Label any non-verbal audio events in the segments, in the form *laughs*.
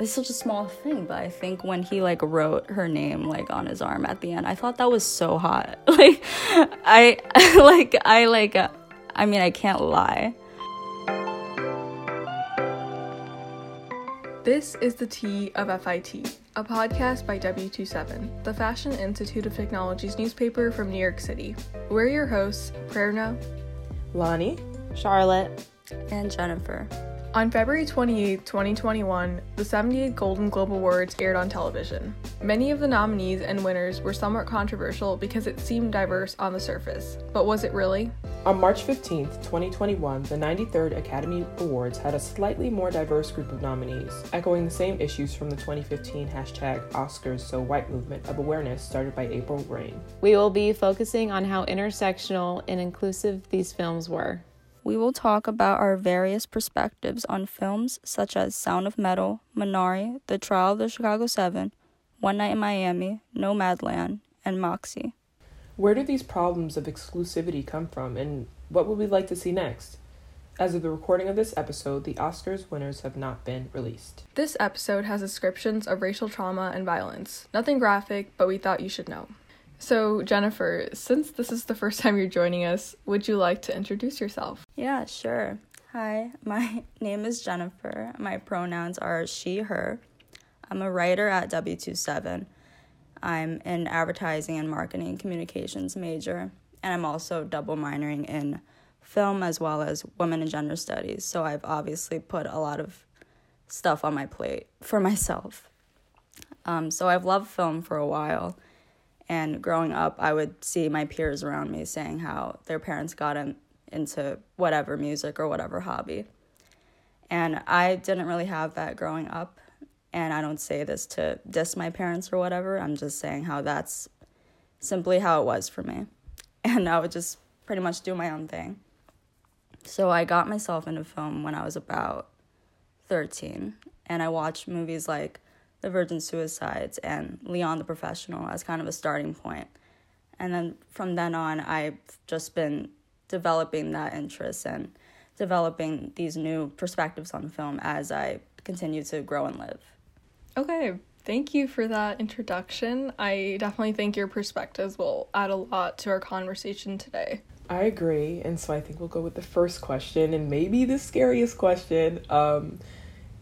it's such a small thing, but I think when he like wrote her name like on his arm at the end, I thought that was so hot. *laughs* *laughs* Like I like I like uh, I mean, I can't lie. This is the T of FIT, a podcast by W27, the Fashion Institute of Technology's newspaper from New York City. We're your hosts, Prerna, Lonnie, Charlotte, and Jennifer. On February 28, 2021, the 78th Golden Globe Awards aired on television. Many of the nominees and winners were somewhat controversial because it seemed diverse on the surface. But was it really? On March 15, 2021, the 93rd Academy Awards had a slightly more diverse group of nominees, echoing the same issues from the 2015 hashtag Oscars So White movement of awareness started by April Reign. We will be focusing on how intersectional and inclusive these films were. We will talk about our various perspectives on films such as Sound of Metal, Minari, The Trial of the Chicago Seven, One Night in Miami, Nomadland, and Moxie. Where do these problems of exclusivity come from, and what would we like to see next? As of the recording of this episode, the Oscars winners have not been released. This episode has descriptions of racial trauma and violence. Nothing graphic, but we thought you should know. So, Jennifer, since this is the first time you're joining us, would you like to introduce yourself? Yeah, sure. Hi, my *laughs* name is Jennifer. My pronouns are she, her. I'm a writer at W27. I'm an advertising and marketing communications major, and I'm also double minoring in film as well as women and gender studies. So I've obviously put a lot of stuff on my plate for *laughs* myself. Um, so I've loved film for a while and growing up, I would see my peers around me saying how their parents got in, into whatever music or whatever hobby. And I didn't really have that growing up. And I don't say this to diss my parents or whatever. I'm just saying how that's simply how it was for me. *laughs* And I would just pretty much do my own thing. So I got myself into film when I was about 13. And I watched movies like the Virgin Suicides and Leon the Professional as kind of a starting point. And then from then on, I've just been developing that interest and developing these new perspectives on film as I continue to grow and live. Okay, thank you for that introduction. I definitely think your perspectives will add a lot to our conversation today. I agree, and so I think we'll go with the first question and maybe the scariest question. Um,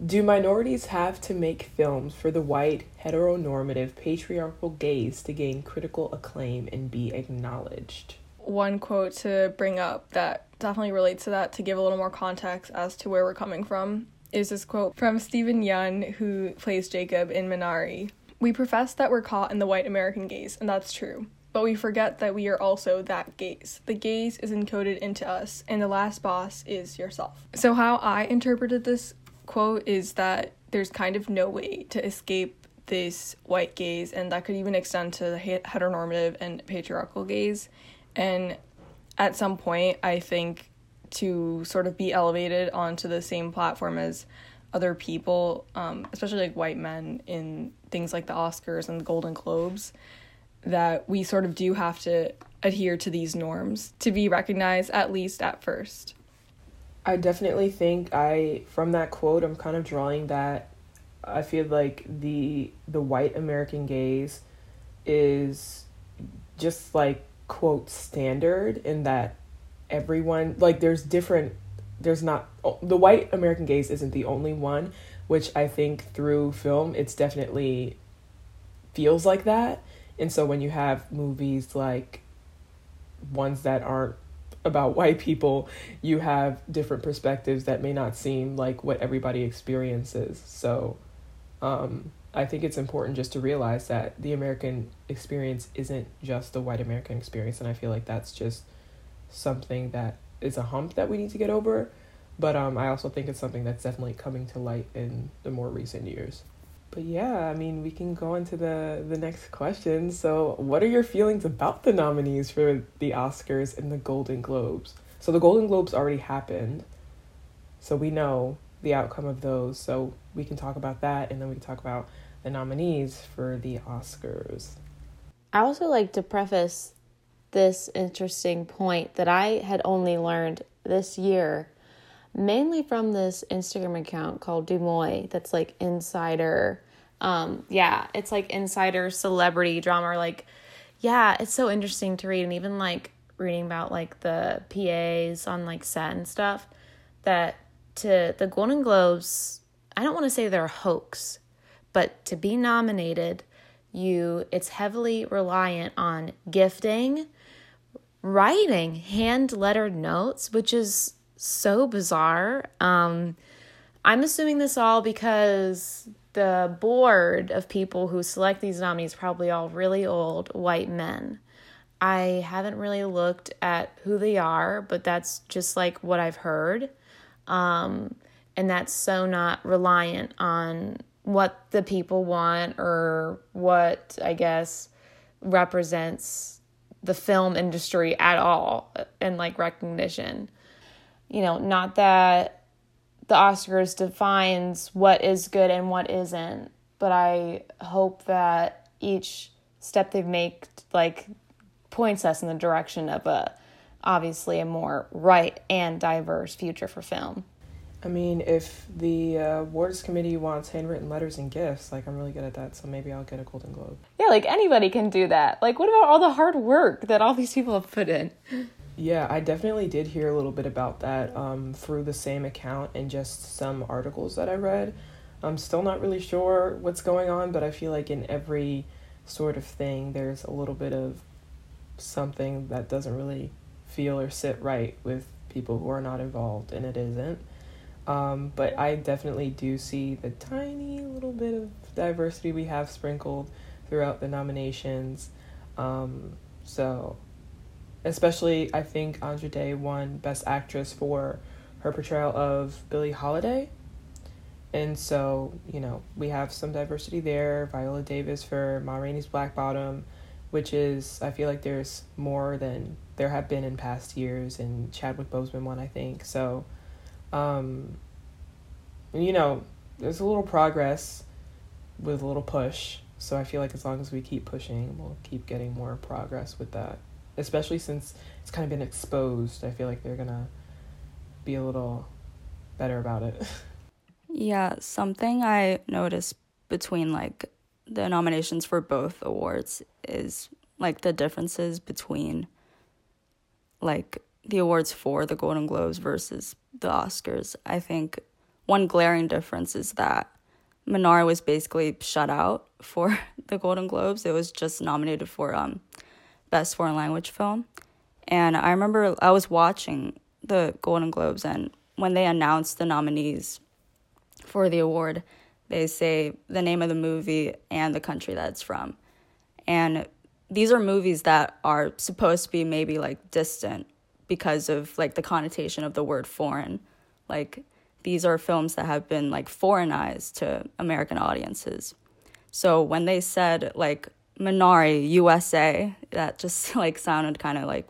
do minorities have to make films for the white, heteronormative, patriarchal gaze to gain critical acclaim and be acknowledged? One quote to bring up that definitely relates to that to give a little more context as to where we're coming from is this quote from Steven Yeun, who plays Jacob in Minari. We profess that we're caught in the white American gaze, and that's true. But we forget that we are also that gaze. The gaze is encoded into us, and the last boss is yourself. So, how I interpreted this quote is that there's kind of no way to escape this white gaze, and that could even extend to the heteronormative and patriarchal gaze. And at some point, I think to sort of be elevated onto the same platform as other people, um, especially like white men in things like the Oscars and the Golden Globes, that we sort of do have to adhere to these norms to be recognized, at least at first. I definitely think I from that quote I'm kind of drawing that I feel like the the white American gaze is just like quote standard in that everyone like there's different there's not the white American gaze isn't the only one which I think through film it's definitely feels like that. And so when you have movies like ones that aren't about white people, you have different perspectives that may not seem like what everybody experiences. So um, I think it's important just to realize that the American experience isn't just the white American experience. And I feel like that's just something that is a hump that we need to get over. But um, I also think it's something that's definitely coming to light in the more recent years. But yeah, I mean, we can go into the the next question. So, what are your feelings about the nominees for the Oscars and the Golden Globes? So, the Golden Globes already happened. So, we know the outcome of those. So, we can talk about that and then we can talk about the nominees for the Oscars. I also like to preface this interesting point that I had only learned this year mainly from this Instagram account called Deuxmoi that's like insider. Um, yeah, it's like insider celebrity drama. Like, yeah, it's so interesting to read, and even like reading about like the PAs on like set and stuff. That to the Golden Globes, I don't want to say they're a hoax, but to be nominated, you it's heavily reliant on gifting, writing hand lettered notes, which is so bizarre. Um, I'm assuming this all because the board of people who select these nominees probably all really old white men. I haven't really looked at who they are, but that's just like what I've heard. Um, and that's so not reliant on what the people want or what I guess represents the film industry at all and like recognition. You know, not that the Oscars defines what is good and what isn't, but I hope that each step they make like points us in the direction of a obviously a more right and diverse future for film. I mean, if the uh, awards committee wants handwritten letters and gifts, like I'm really good at that, so maybe I'll get a Golden Globe. Yeah, like anybody can do that. Like, what about all the hard work that all these people have put in? Yeah, I definitely did hear a little bit about that um, through the same account and just some articles that I read. I'm still not really sure what's going on, but I feel like in every sort of thing, there's a little bit of something that doesn't really feel or sit right with people who are not involved, and it isn't. Um, but I definitely do see the tiny little bit of diversity we have sprinkled throughout the nominations. Um, so, especially, I think Andra Day won Best Actress for her portrayal of Billie Holiday. And so, you know, we have some diversity there. Viola Davis for Ma Rainey's Black Bottom, which is, I feel like there's more than there have been in past years. And Chadwick Boseman won, I think. So, um, you know, there's a little progress with a little push. So I feel like as long as we keep pushing, we'll keep getting more progress with that. Especially since it's kind of been exposed. I feel like they're to be a little better about it. *laughs* Yeah, something I noticed between like the nominations for both awards is like the differences between like the awards for the Golden Globes versus the Oscars. I think one glaring difference is that Minari was basically shut out for *laughs* the Golden Globes. It was just nominated for um, Best Foreign Language Film. And I remember I was watching the Golden Globes, and when they announced the nominees for the award, they say the name of the movie and the country that it's from. And these are movies that are supposed to be maybe like distant because of like the connotation of the word foreign. Like these are films that have been like foreignized to American audiences. So when they said like Minari USA, that just *laughs* like sounded kind of like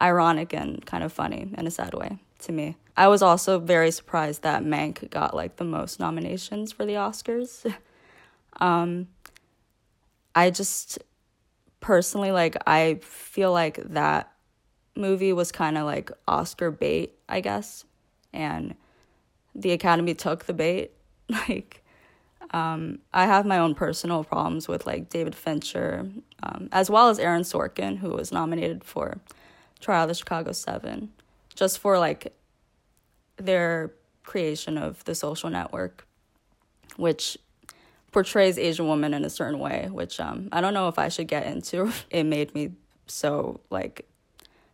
ironic and kind of funny in a sad way to me. I was also very surprised that Mank got like the most nominations for the Oscars. *laughs* um, I just personally like I feel like that movie was kind of like Oscar bait, I guess, and the Academy took the bait. *laughs* Like, um, I have my own personal problems with like David Fincher, um, as well as Aaron Sorkin, who was nominated for Trial of the Chicago Seven, just for like their creation of the social network, which portrays Asian women in a certain way, which um, I don't know if I should get into. *laughs* It made me so like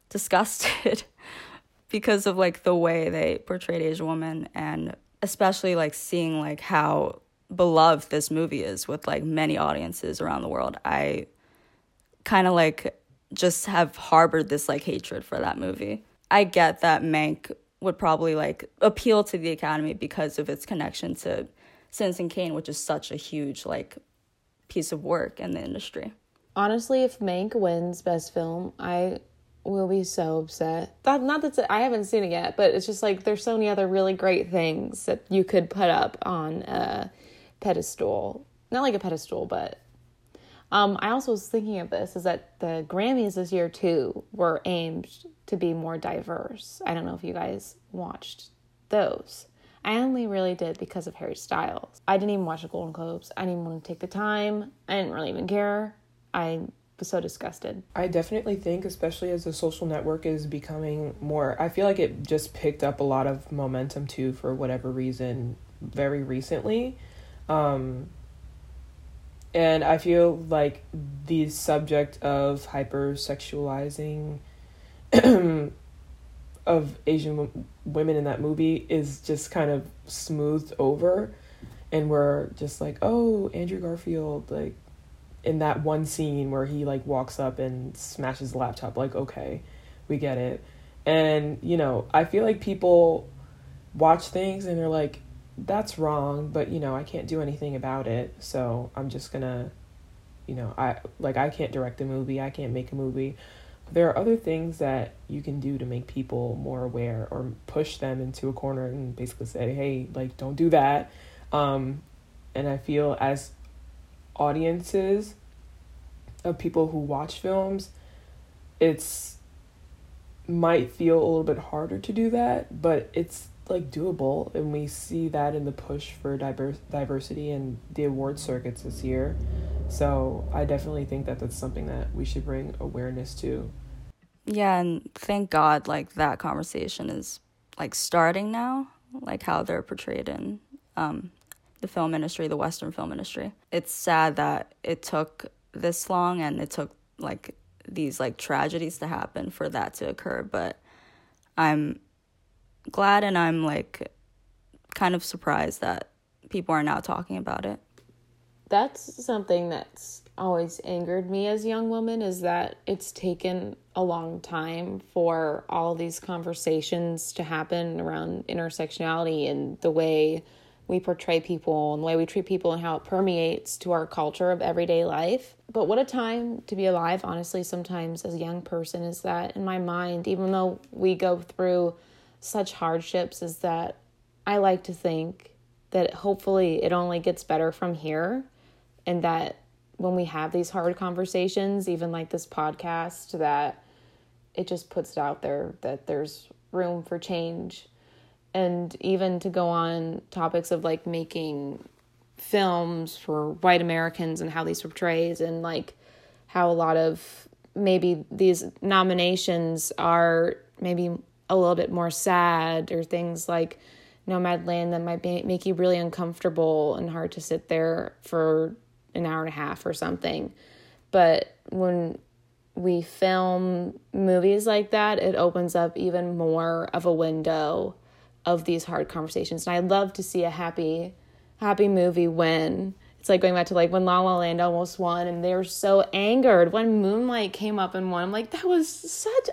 disgusted *laughs* because of like the way they portrayed Asian women and especially like seeing like how beloved this movie is with like many audiences around the world. I kind of like just have harbored this like hatred for that movie. I get that Mank would probably like appeal to the Academy because of its connection to Citizen Kane, which is such a huge like piece of work in the industry. Honestly, if Mank wins Best Film, I will be so upset. That, not that I haven't seen it yet, but it's just like there's so many other really great things that you could put up on a pedestal. Not like a pedestal, but um, I also was thinking of this is that the Grammys this year too were aimed to be more diverse. I don't know if you guys watched those. I only really did because of Harry Styles. I didn't even watch the Golden Globes. I didn't want to take the time. I didn't really even care. I was so disgusted. I definitely think, especially as the social network is becoming more, I feel like it just picked up a lot of momentum too, for whatever reason, very recently. Um, and I feel like the subject of hypersexualizing *clears throat* of Asian w- women in that movie is just kind of smoothed over. And we're just like, oh, Andrew Garfield, like, in that one scene where he like walks up and smashes the laptop like okay we get it and you know i feel like people watch things and they're like that's wrong but you know i can't do anything about it. So i'm just gonna you know i like i can't direct a movie. I can't make a movie. But there are other things that you can do to make people more aware or push them into a corner and basically say hey like don't do that. Um and i feel as audiences of people who watch films, it's might feel a little bit harder to do that, but it's like doable and we see that in the push for diverse diversity and the award circuits this year. So, I definitely think that that's something that we should bring awareness to. Yeah, and thank God like that conversation is like starting now, like how they're portrayed in um the film industry, the Western film industry. It's sad that it took this long and it took like these like tragedies to happen for that to occur, but I'm glad and I'm like kind of surprised that people are now talking about it. That's something that's always angered me as a young woman is that it's taken a long time for all these conversations to happen around intersectionality and the way we portray people and the way we treat people and how it permeates to our culture of everyday life. But what a time to be alive, honestly, sometimes as a young person is that in my mind, even though we go through such hardships, is that I like to think that hopefully it only gets better from here and that when we have these hard conversations, even like this podcast, that it just puts it out there that there's room for change. And even to go on topics of like making films for white Americans and how these portrays and like how a lot of maybe these nominations are maybe a little bit more sad or things like Nomadland that might be, make you really uncomfortable and hard to sit there for an hour and a half or something. But when we film movies like that, it opens up even more of a window of these hard conversations. And I'd love to see a happy, happy movie win. It's like going back to like when La La Land almost won and they were so angered when Moonlight came up and won. I'm like, that was such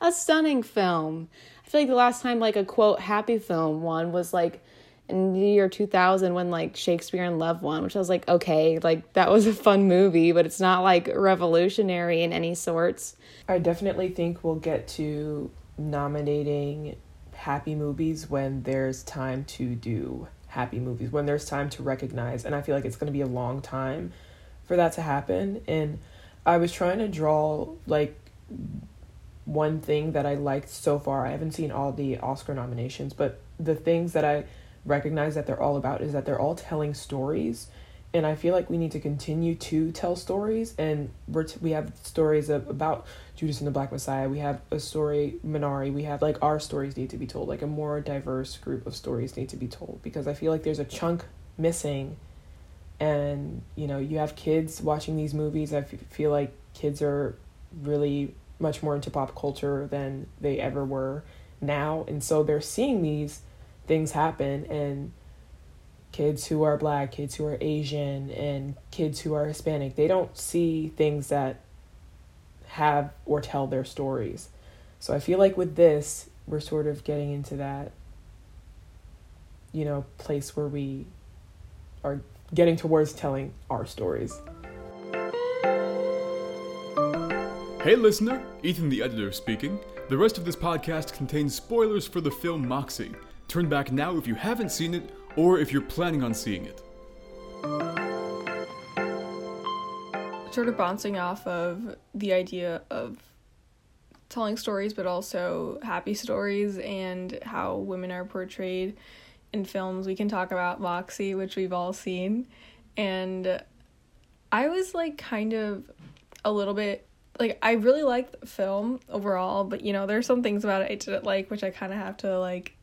a stunning film. I feel like the last time like a quote happy film one was like in the year 2000 when like Shakespeare in Love won, which I was like, okay, like that was a fun movie, but it's not like revolutionary in any sorts. I definitely think we'll get to nominating happy movies when there's time to do happy movies, when there's time to recognize. And I feel like it's going to be a long time for that to happen. And I was trying to draw like one thing that I liked so far. I haven't seen all the Oscar nominations, but the things that I recognize that they're all about is that they're all telling stories and I feel like we need to continue to tell stories. And we're t- we have stories of, about Judas and the Black Messiah. We have a story Minari. We have like our stories need to be told. Like a more diverse group of stories need to be told because I feel like there's a chunk missing. And you know, you have kids watching these movies. I f- feel like kids are really much more into pop culture than they ever were now, and so they're seeing these things happen and kids who are black, kids who are Asian, and kids who are Hispanic, they don't see things that have or tell their stories. So I feel like with this, we're sort of getting into that, you know, place where we are getting towards telling our stories. Hey, listener, Ethan the editor speaking. The rest of this podcast contains spoilers for the film Moxie. Turn back now if you haven't seen it or if you're planning on seeing it. Sort of bouncing off of the idea of telling stories, but also happy stories and how women are portrayed in films. We can talk about Moxie, which we've all seen. And I was like kind of a little bit like I really liked the film overall, but you know, there's some things about it I didn't like which I kind of have to like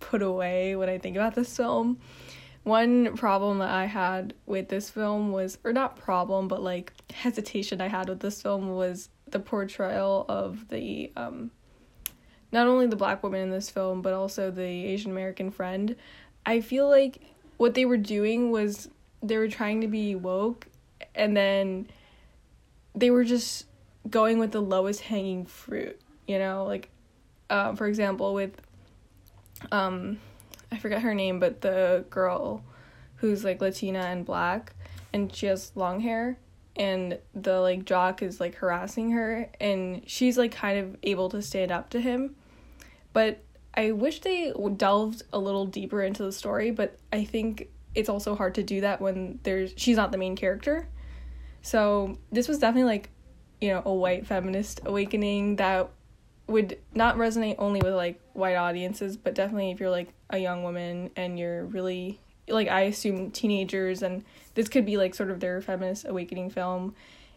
put away when I think about this film. One problem that I had with this film was or not problem, but like hesitation I had with this film was the portrayal of the um not only the black woman in this film but also the Asian American friend. I feel like what they were doing was they were trying to be woke and then they were just going with the lowest hanging fruit, you know, like uh, for example with um I forget her name, but the girl who's like Latina and black and she has long hair and the like jock is like harassing her and she's like kind of able to stand up to him. But i wish they delved a little deeper into the story but i think it's also hard to do that when there's she's not the main character. So this was definitely like you know a white feminist awakening that would not resonate only with like white audiences but definitely if you're like a young woman and you're really like I assume teenagers and this could be like sort of their feminist awakening film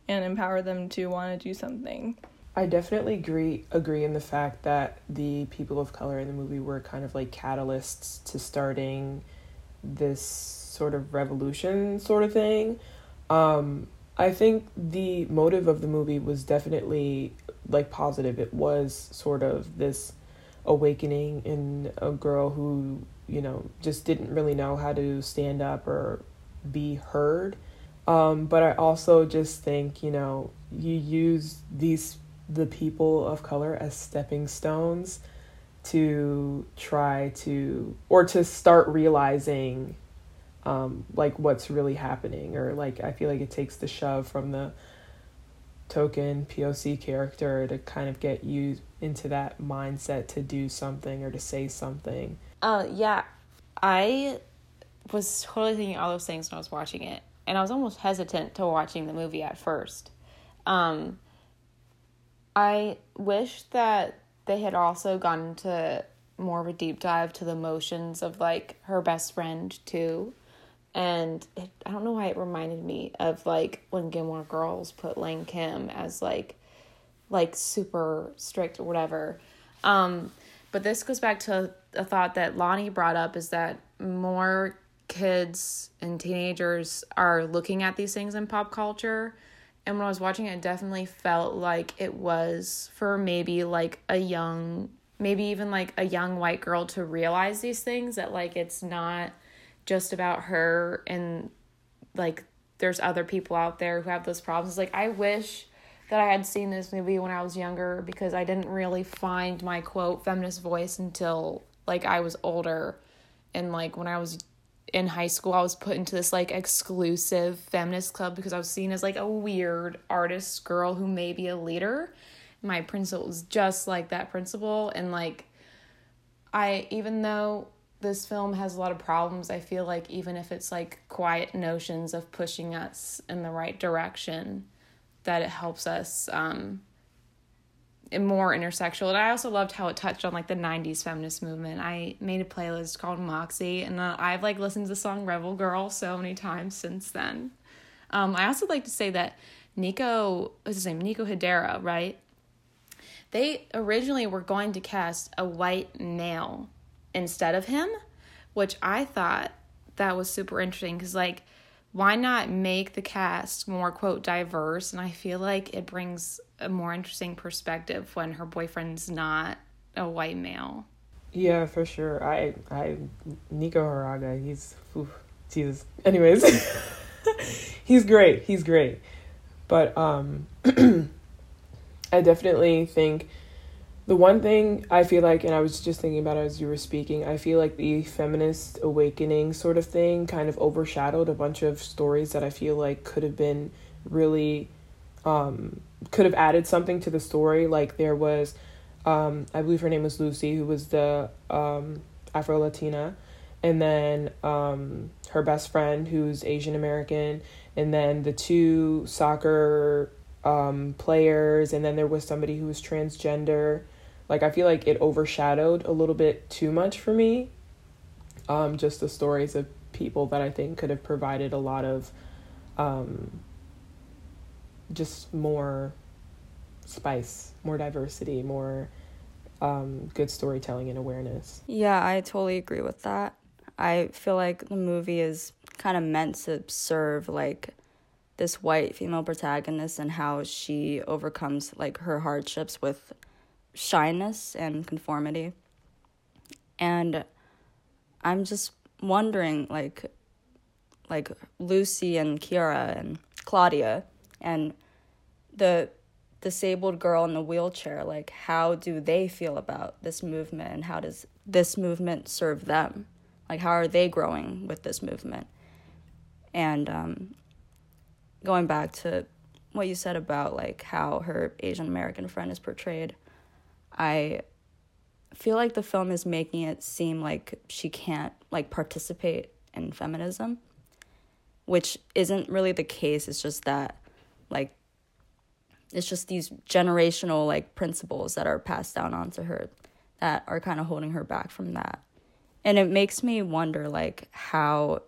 and empower them to want to do something. I definitely agree agree in the fact that the people of color in the movie were kind of like catalysts to starting this sort of revolution sort of thing. Um, I think the motive of the movie was definitely like positive. It was sort of this awakening in a girl who you know, just didn't really know how to stand up or be heard. Um, but I also just think, you know, you use these the people of color as stepping stones to try to or to start realizing um, like what's really happening or like I feel like it takes the shove from the token POC character to kind of get you into that mindset to do something or to say something. Uh, yeah, I was totally thinking all those things when I was watching it, and I was almost hesitant to watching the movie at first. Um, I wish that they had also gone into more of a deep dive to the emotions of like her best friend too. And it, I don't know why it reminded me of like when Gilmore Girls put Lane Kim as like like super strict or whatever. Um, but this goes back to a thought that Lonnie brought up is that more kids and teenagers are looking at these things in pop culture. And when I was watching it, it definitely felt like it was for maybe like a young, maybe even like a young white girl to realize these things that like it's not just about her and like there's other people out there who have those problems. Like, I wish that I had seen this movie when I was younger because I didn't really find my quote feminist voice until like I was older and like when I was in high school I was put into this like exclusive feminist club because I was seen as like a weird artist girl who may be a leader. My principal was just like that principal and like I even though this film has a lot of problems, I feel like even if it's like quiet notions of pushing us in the right direction, that it helps us um, more intersectional. And I also loved how it touched on like the 90s feminist movement. I made a playlist called Moxie, and uh, I've like listened to the song Rebel Girl so many times since then. Um, I also like to say that Nico, what's his name? Nico Hedera, right? They originally were going to cast a white male instead of him, which I thought that was super interesting because like why not make the cast more quote diverse? And i feel like it brings a more interesting perspective when her boyfriend's not a white male. Yeah for sure. I i nico Hiraga, he's oof, jesus. Anyways *laughs* he's great. He's great. But um *clears throat* i definitely think the one thing I feel like, and I was just thinking about it as you were speaking, I feel like the feminist awakening sort of thing kind of overshadowed a bunch of stories that I feel like could have been really, um, could have added something to the story. Like there was, um, I believe her name was Lucy, who was the um, Afro Latina, and then um, her best friend, who's Asian American, and then the two soccer um, players, and then there was somebody who was transgender. Like, I feel like it overshadowed a little bit too much for me. Um, just the stories of people that I think could have provided a lot of um, just more spice, more diversity, more um, good storytelling and awareness. Yeah, I totally agree with that. I feel like the movie is kind of meant to serve like this white female protagonist and how she overcomes like her hardships with shyness and conformity. And I'm just wondering like like Lucy and Kiara and Claudia and the disabled girl in the wheelchair like how do they feel about this movement and how does this movement serve them like how are they growing with this movement and um, going back to what you said about like how her asian american friend is portrayed i feel like the film is making it seem like she can't like participate in feminism which isn't really the case. It's just that like it's just these generational like principles that are passed down onto her that are kind of holding her back from that. And it makes me wonder like how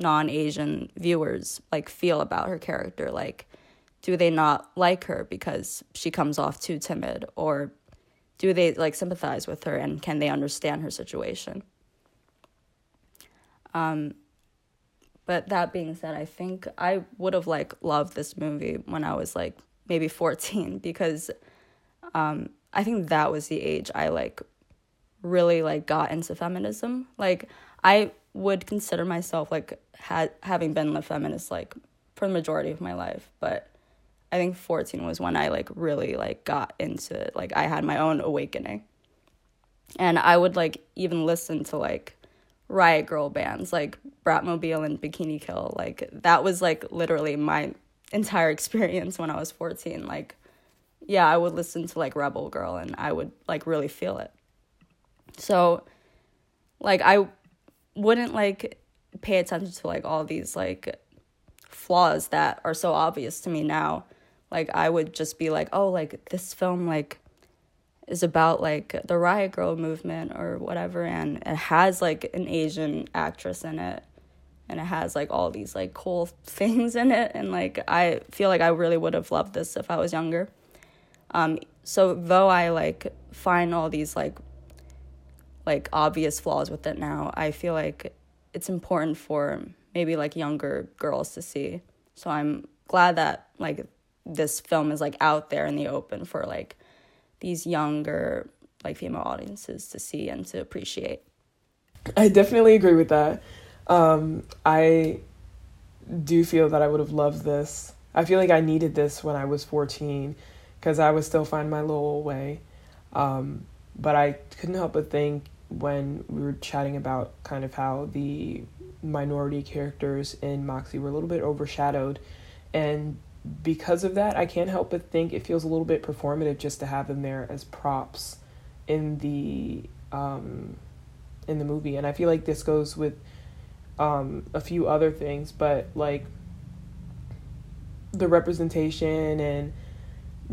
non-asian viewers like feel about her character. Like do they not like her because she comes off too timid or do they like sympathize with her and can they understand her situation um but that being said i think i would have like loved this movie when i was like maybe 14 *laughs* because um, I think that was the age I like really like got into feminism. Like I would consider myself like had having been a feminist like for the majority of my life, but I think 14 was when I like really like got into it. Like I had my own awakening. And I would like even listen to like riot grrrl bands like Bratmobile and Bikini Kill. Like that was like literally my entire experience when I was 14. Like, yeah, I would listen to like Rebel Girl and I would like really feel it. So, like, I wouldn't like pay attention to like all these like flaws that are so obvious to me now. Like, I would just be like, oh, like this film, like, is about like the riot grrrl movement or whatever and it has like an asian actress in it and it has like all these like cool *laughs* things in it and like i feel like i really would have loved this if i was younger. Um so though i like find all these like like obvious flaws with it now i feel like it's important for maybe like younger girls to see. So i'm glad that like this film is like out there in the open for like these younger like female audiences to see and to appreciate i definitely agree with that um, I do feel that I would have loved this. I feel like I needed this when I was 14 because I was still finding my little way. Um, but I couldn't help but think when we were chatting about kind of how the minority characters in Moxie were a little bit overshadowed. And because of that, I can't help but think it feels a little bit performative just to have them there as props in the um, in the movie. And I feel like this goes with um, a few other things, but like the representation and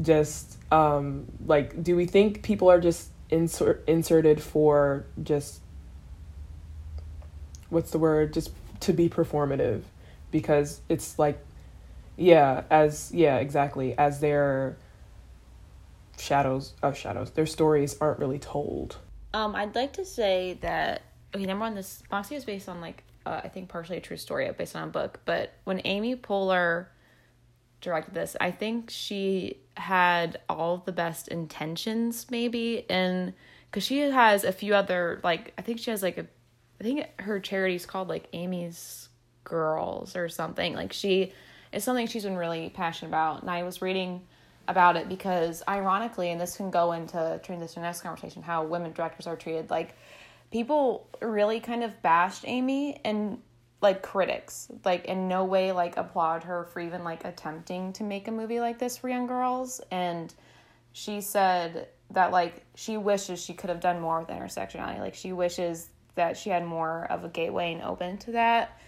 just um, like, do we think people are just insert inserted for just what's the word? Just to be performative because it's like, yeah, as yeah, exactly as their shadows of shadows, their stories aren't really told. Um, I'd like to say that okay, number one, this Moxie is based on like uh, I think partially a true story based on a book. But when Amy Poehler directed this, I think she had all the best intentions, maybe, and because she has a few other like I think she has like a I think her charity's called like Amy's Girls or something. Like she it's something she's been really passionate about. And I was reading about it because ironically, and this can go into turn next conversation, how women directors are treated. Like people really kind of bashed Amy and like critics like in no way like applaud her for even like attempting to make a movie like this for young girls and she said that like she wishes she could have done more with intersectionality like she wishes that she had more of a gateway and open to that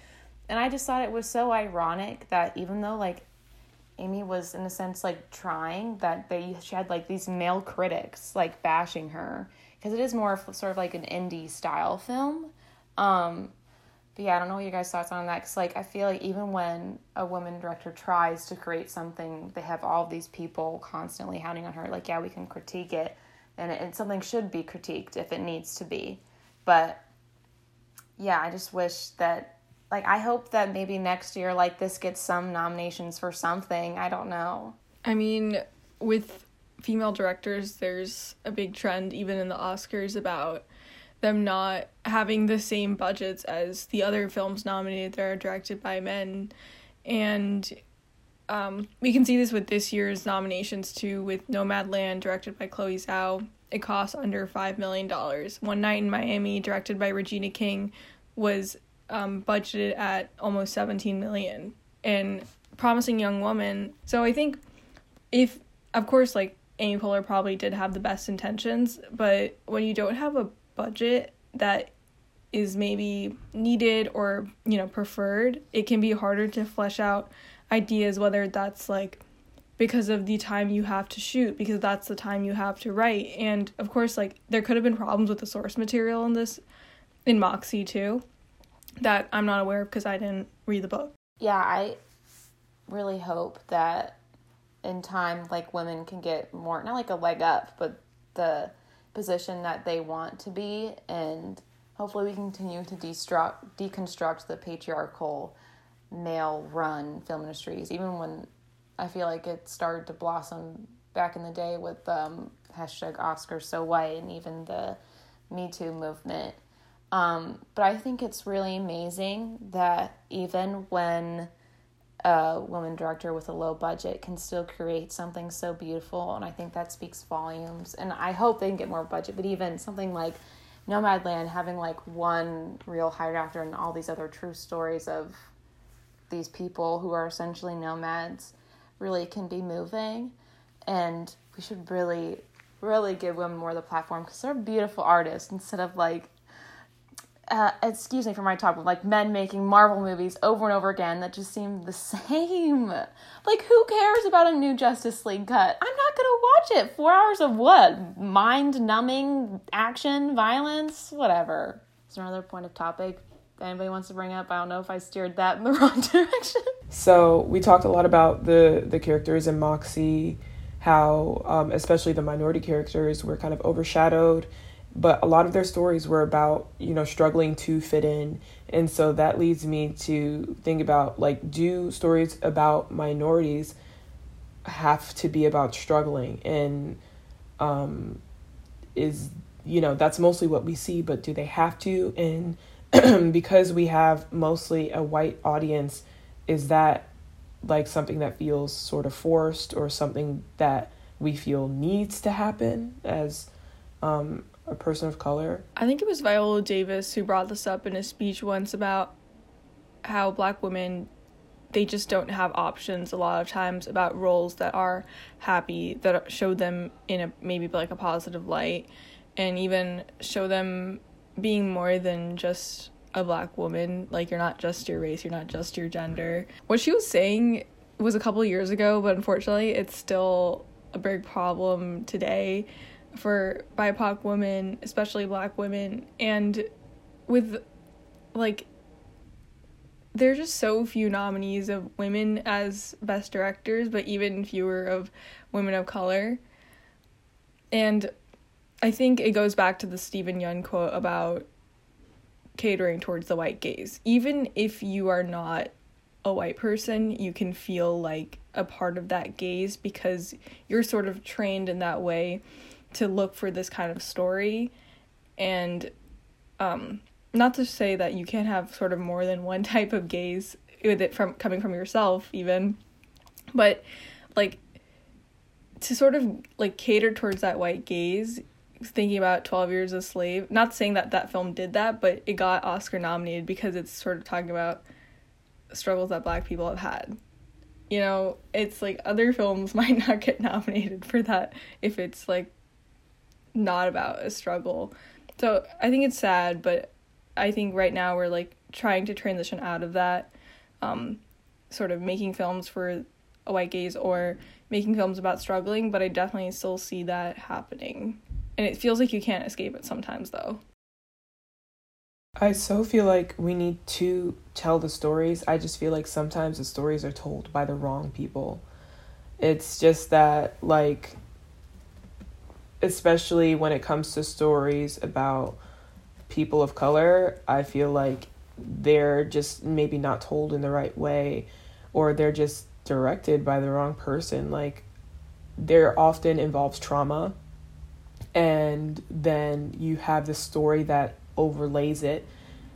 and i just thought it was so ironic that even though like Amy was in a sense like trying that they she had like these male critics like bashing her. Because it is more sort of like an indie style film. Um, but yeah, I don't know what your guys' thoughts on that. Because like I feel like even when a woman director tries to create something, they have all these people constantly hounding on her like, yeah, we can critique it, and, it, and something should be critiqued if it needs to be, but yeah, I just wish that like I hope that maybe next year like this gets some nominations for something. I don't know. I mean, with female directors, there's a big trend even in the Oscars about them not having the same budgets as the other films nominated that are directed by men. And um, we can see this with this year's nominations too, with Nomadland, directed by Chloe Zhao. It costs under $5 million. One Night in Miami, directed by Regina King, was um, budgeted at almost 17 million. And Promising Young Woman. So I think if, of course, like Amy Poehler probably did have the best intentions, but when you don't have a budget that is maybe needed or you know preferred it can be harder to flesh out ideas whether that's like because of the time you have to shoot because that's the time you have to write and of course like there could have been problems with the source material in this in moxie too that i'm not aware of because i didn't read the book. Yeah, I really hope that in time like women can get more not like a leg up, but the position that they want to be and hopefully we continue to destruct deconstruct the patriarchal male run film industries even when i feel like it started to blossom back in the day with um, hashtag oscars so white and even the me too movement um, but i think it's really amazing that even when a woman director with a low budget can still create something so beautiful and i think that speaks volumes and i hope they can get more budget but even something like nomadland having like one real hire actor and all these other true stories of these people who are essentially nomads really can be moving and we should really really give women more of the platform because they're beautiful artists instead of like uh, excuse me for my talk, but like men making Marvel movies over and over again that just seem the *laughs* same. Like, who cares about a new Justice League cut? I'm not gonna watch it. Four hours of what? Mind numbing action, violence, whatever. Is there another point of topic that anybody wants to bring up? I don't know if I steered that in the *laughs* wrong direction. So we talked a lot about the the characters in Moxie, how um, especially the minority characters were kind of overshadowed, but a lot of their stories were about you know struggling to fit in, and so that leads me to think about like do stories about minorities have to be about struggling? And um, is you know that's mostly what we see, but do they have to? And *clears throat* because we have mostly a white audience is that like something that feels sort of forced or something that we feel needs to happen as um, a person of color. I think it was Viola Davis who brought this up in a speech once about how black women they just don't have options a lot of times about roles that are happy that show them in a maybe like a positive light and even show them being more than just a black woman. Like you're not just your race you're not just your gender. What she was saying was a couple years ago but unfortunately it's still a big problem today for BIPOC women, especially black women, and with like there are just so few nominees of women as best directors, but even fewer of women of color. And I think it goes back to the Steven Yeun quote about catering towards the white gaze. Even if you are not a white person, you can feel like a part of that gaze because you're sort of trained in that way to look for this kind of story. And um not to say that you can't have sort of more than one *laughs* type of gaze with it from coming from yourself even but like to sort of like cater towards that white gaze thinking about 12 years a slave not saying that that film did that but it got oscar nominated because it's sort of talking about struggles that black people have had. You know it's like other films *laughs* might not get nominated for that if it's like not about a struggle. So I think it's sad, but I think right now we're like trying to transition out of that, um, sort of making films for a white gaze or making films about struggling, but I definitely still see that happening. And it feels like you can't escape it sometimes though. I so feel like we need to tell the stories. I just feel like sometimes the stories are told by the wrong people. It's just that, like, especially when it comes to stories about people of color, I feel like they're just maybe not told in the right way or they're just directed by the wrong person. Like, there often involves trauma, and then you have the story that overlays it.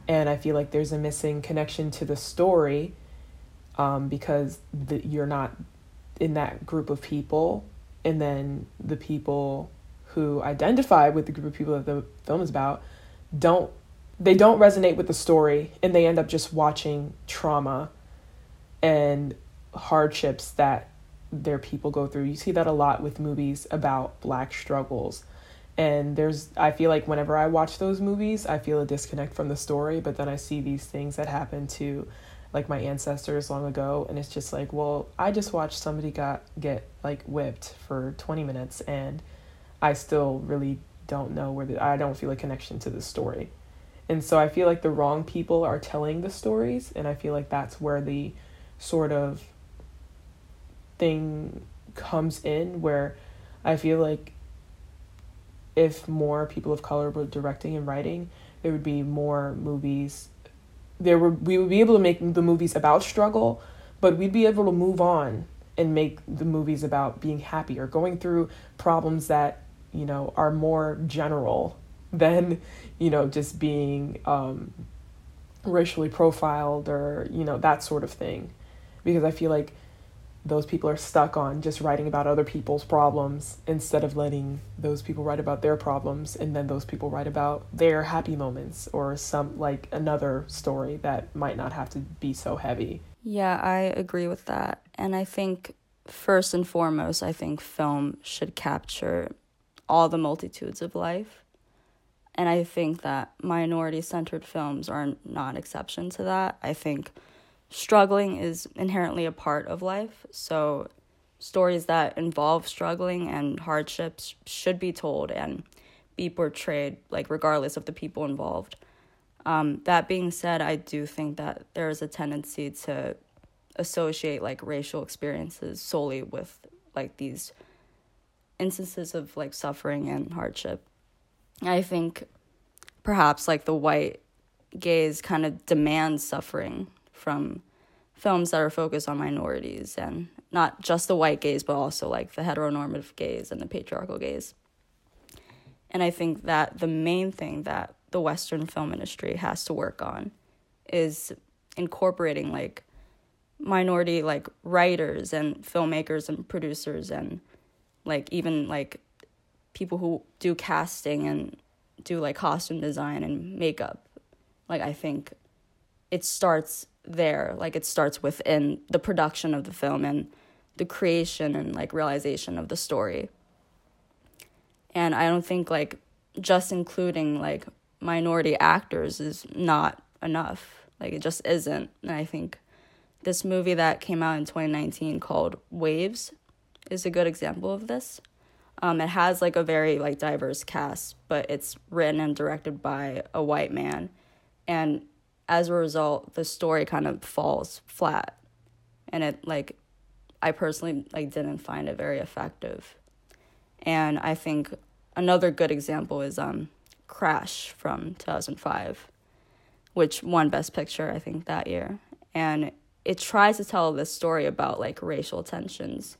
And I feel like there's a missing connection to the story um, because the, you're not in that group of people. And then the people who identify with the group of people that the film is about don't they don't resonate with the story and they end up just watching trauma and hardships that their people go through. You see that a lot with movies about black struggles. And there's I feel like whenever I watch those movies, I feel a disconnect from the story, but then I see these things that happen to like my ancestors long ago and it's just like, well, I just watched somebody got get like whipped for 20 minutes and I still really don't know where the I don't feel a connection to the story. And so I feel like the wrong people are telling the stories and I feel like that's where the sort of thing comes in where I feel like if more people of color were directing and writing, there would be more movies. There would we would be able to make the movies about struggle, but we'd be able to move on and make the movies about being happy or going through problems that you know are more general than you know just being um, racially profiled or you know that sort of thing, because I feel like those people are stuck on just writing about other people's problems instead of letting those people write about their problems and then those people write about their happy moments or some like another story that might not have to be so heavy. Yeah, I agree with that. And I think first and foremost, I think film should capture all the multitudes of life. And I think that minority centered films are not an exception to that. I think struggling is inherently a part of life. So, stories that involve struggling and hardships should be told and be portrayed, like, regardless of the people involved. Um, that being said, I do think that there is a tendency to associate like racial experiences solely with like these instances of like suffering and hardship. I think perhaps like the white gaze kind of demands suffering from films that are focused on minorities and not just the white gaze, but also like the heteronormative gaze and the patriarchal gaze. And I think that the main thing that the Western film industry has to work on is incorporating like minority like writers and filmmakers and producers and like even like people who do casting and do like costume design and makeup. Like I think it starts there. Like it starts within the production of the film and the creation and like realization of the story. And i don't think like just including like minority actors is not enough. Like it just isn't. And i think this movie that came out in 2019 called waves is a good example of this um, it has like a very like diverse cast but it's written and directed by a white man and as a result, the story kind of falls flat. And it like I personally like didn't find it very effective. And I think another good example is um Crash from 2005, which won Best Picture I think that year. And it tries to tell this story about like racial tensions,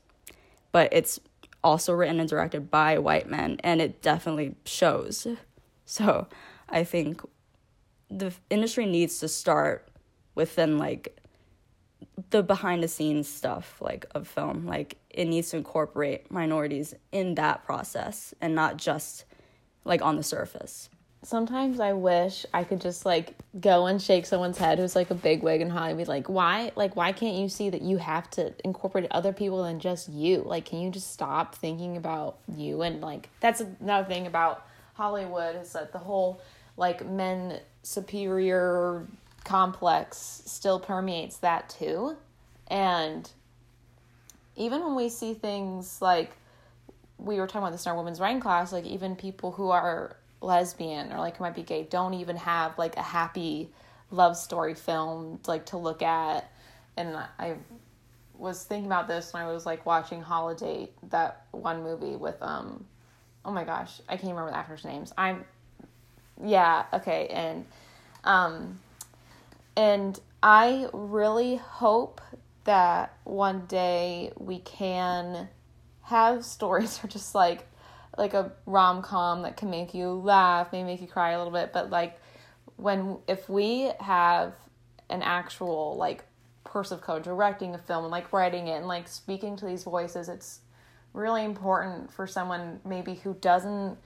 but it's also written and directed by white men and it definitely shows. So, I think the industry needs to start within like the behind the scenes stuff like of film like it needs to incorporate minorities in that process and not just like on the surface sometimes i wish i could just like go and shake someone's head who's like a big wig in Hollywood, like why like why can't you see that you have to incorporate other people than just you like can you just stop thinking about you and like that's another thing about hollywood is that the whole like men superior complex still permeates that too. And even when we see things like we were talking about this in our women's writing class, like even people who are lesbian or like who might be gay don't even have like a happy love story film like to look at. And I was thinking about this when I was like watching Holiday, that one movie with um oh my gosh, I can't remember the actors' names. I'm yeah, okay, and um and I really hope that one day we can have stories *laughs* or just like like a rom com that can make you laugh, maybe make you cry a little bit, but like when if we have an actual like person of color directing a film and like writing it and like speaking to these voices, it's really important for someone maybe who doesn't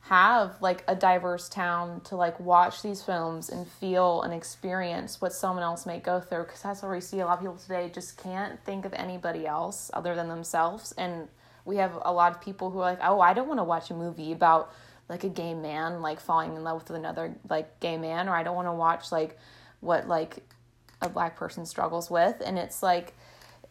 have like a diverse town to like watch these films and feel and experience what someone else may go through because that's where we see a lot of people today just can't think of anybody else other than themselves and we have a lot of people who are like oh i don't want to watch a movie about like a gay man like falling in love with another like gay man or i don't want to watch like what like a black person struggles with. And it's like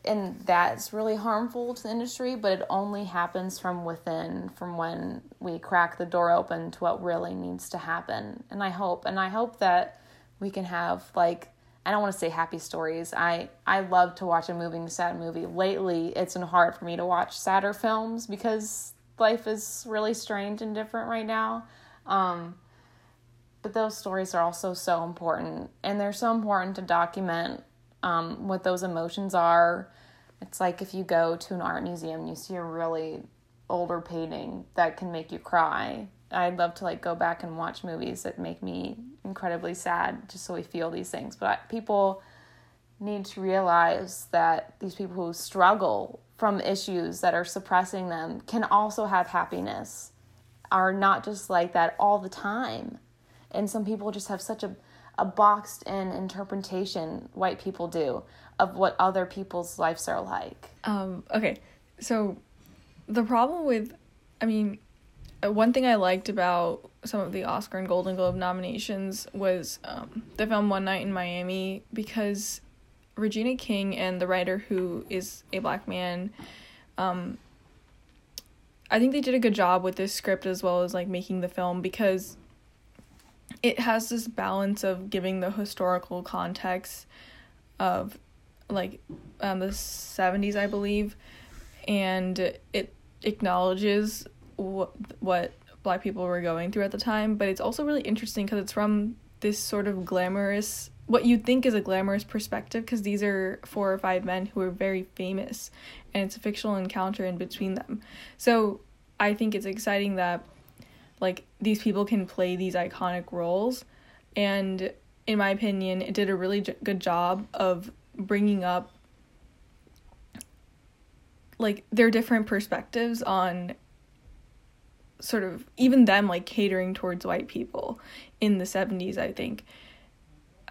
and that's really harmful to the industry but it only happens from within from when we crack the door open to what really needs to happen. And i hope and i hope that we can have like i don't want to say happy stories i i love to watch a moving sad movie lately it's been hard for me to watch sadder films because life is really strange and different right now um but those stories are also so important and they're so important to document um, what those emotions are. It's like if you go to an art museum and you see a really older painting that can make you cry. I'd love to like go back and watch movies that make me incredibly sad just so we feel these things. But people need to realize that these people who struggle from issues that are suppressing them can also have happiness, are not just like that all the time. And some people just have such a a boxed in interpretation white people do of what other people's lives are like. Um, okay, so the problem with, I mean, uh, one thing I liked about some of the Oscar and Golden Globe nominations was um, the film One Night in Miami because Regina King and the writer who is a black man, um, I think they did a good job with this script as well as like making the film because it has this balance of giving the historical context of like um, the 70s i believe and it acknowledges what what black people were going through at the time but it's also really interesting because it's from this sort of glamorous what you think is a glamorous perspective because these are four or five men who are very famous and it's a fictional encounter in between them. So i think it's exciting that like these people can play these iconic roles and in my opinion it did a really j- good job of bringing up like their different perspectives on sort of even them like catering towards white people in the 70s i think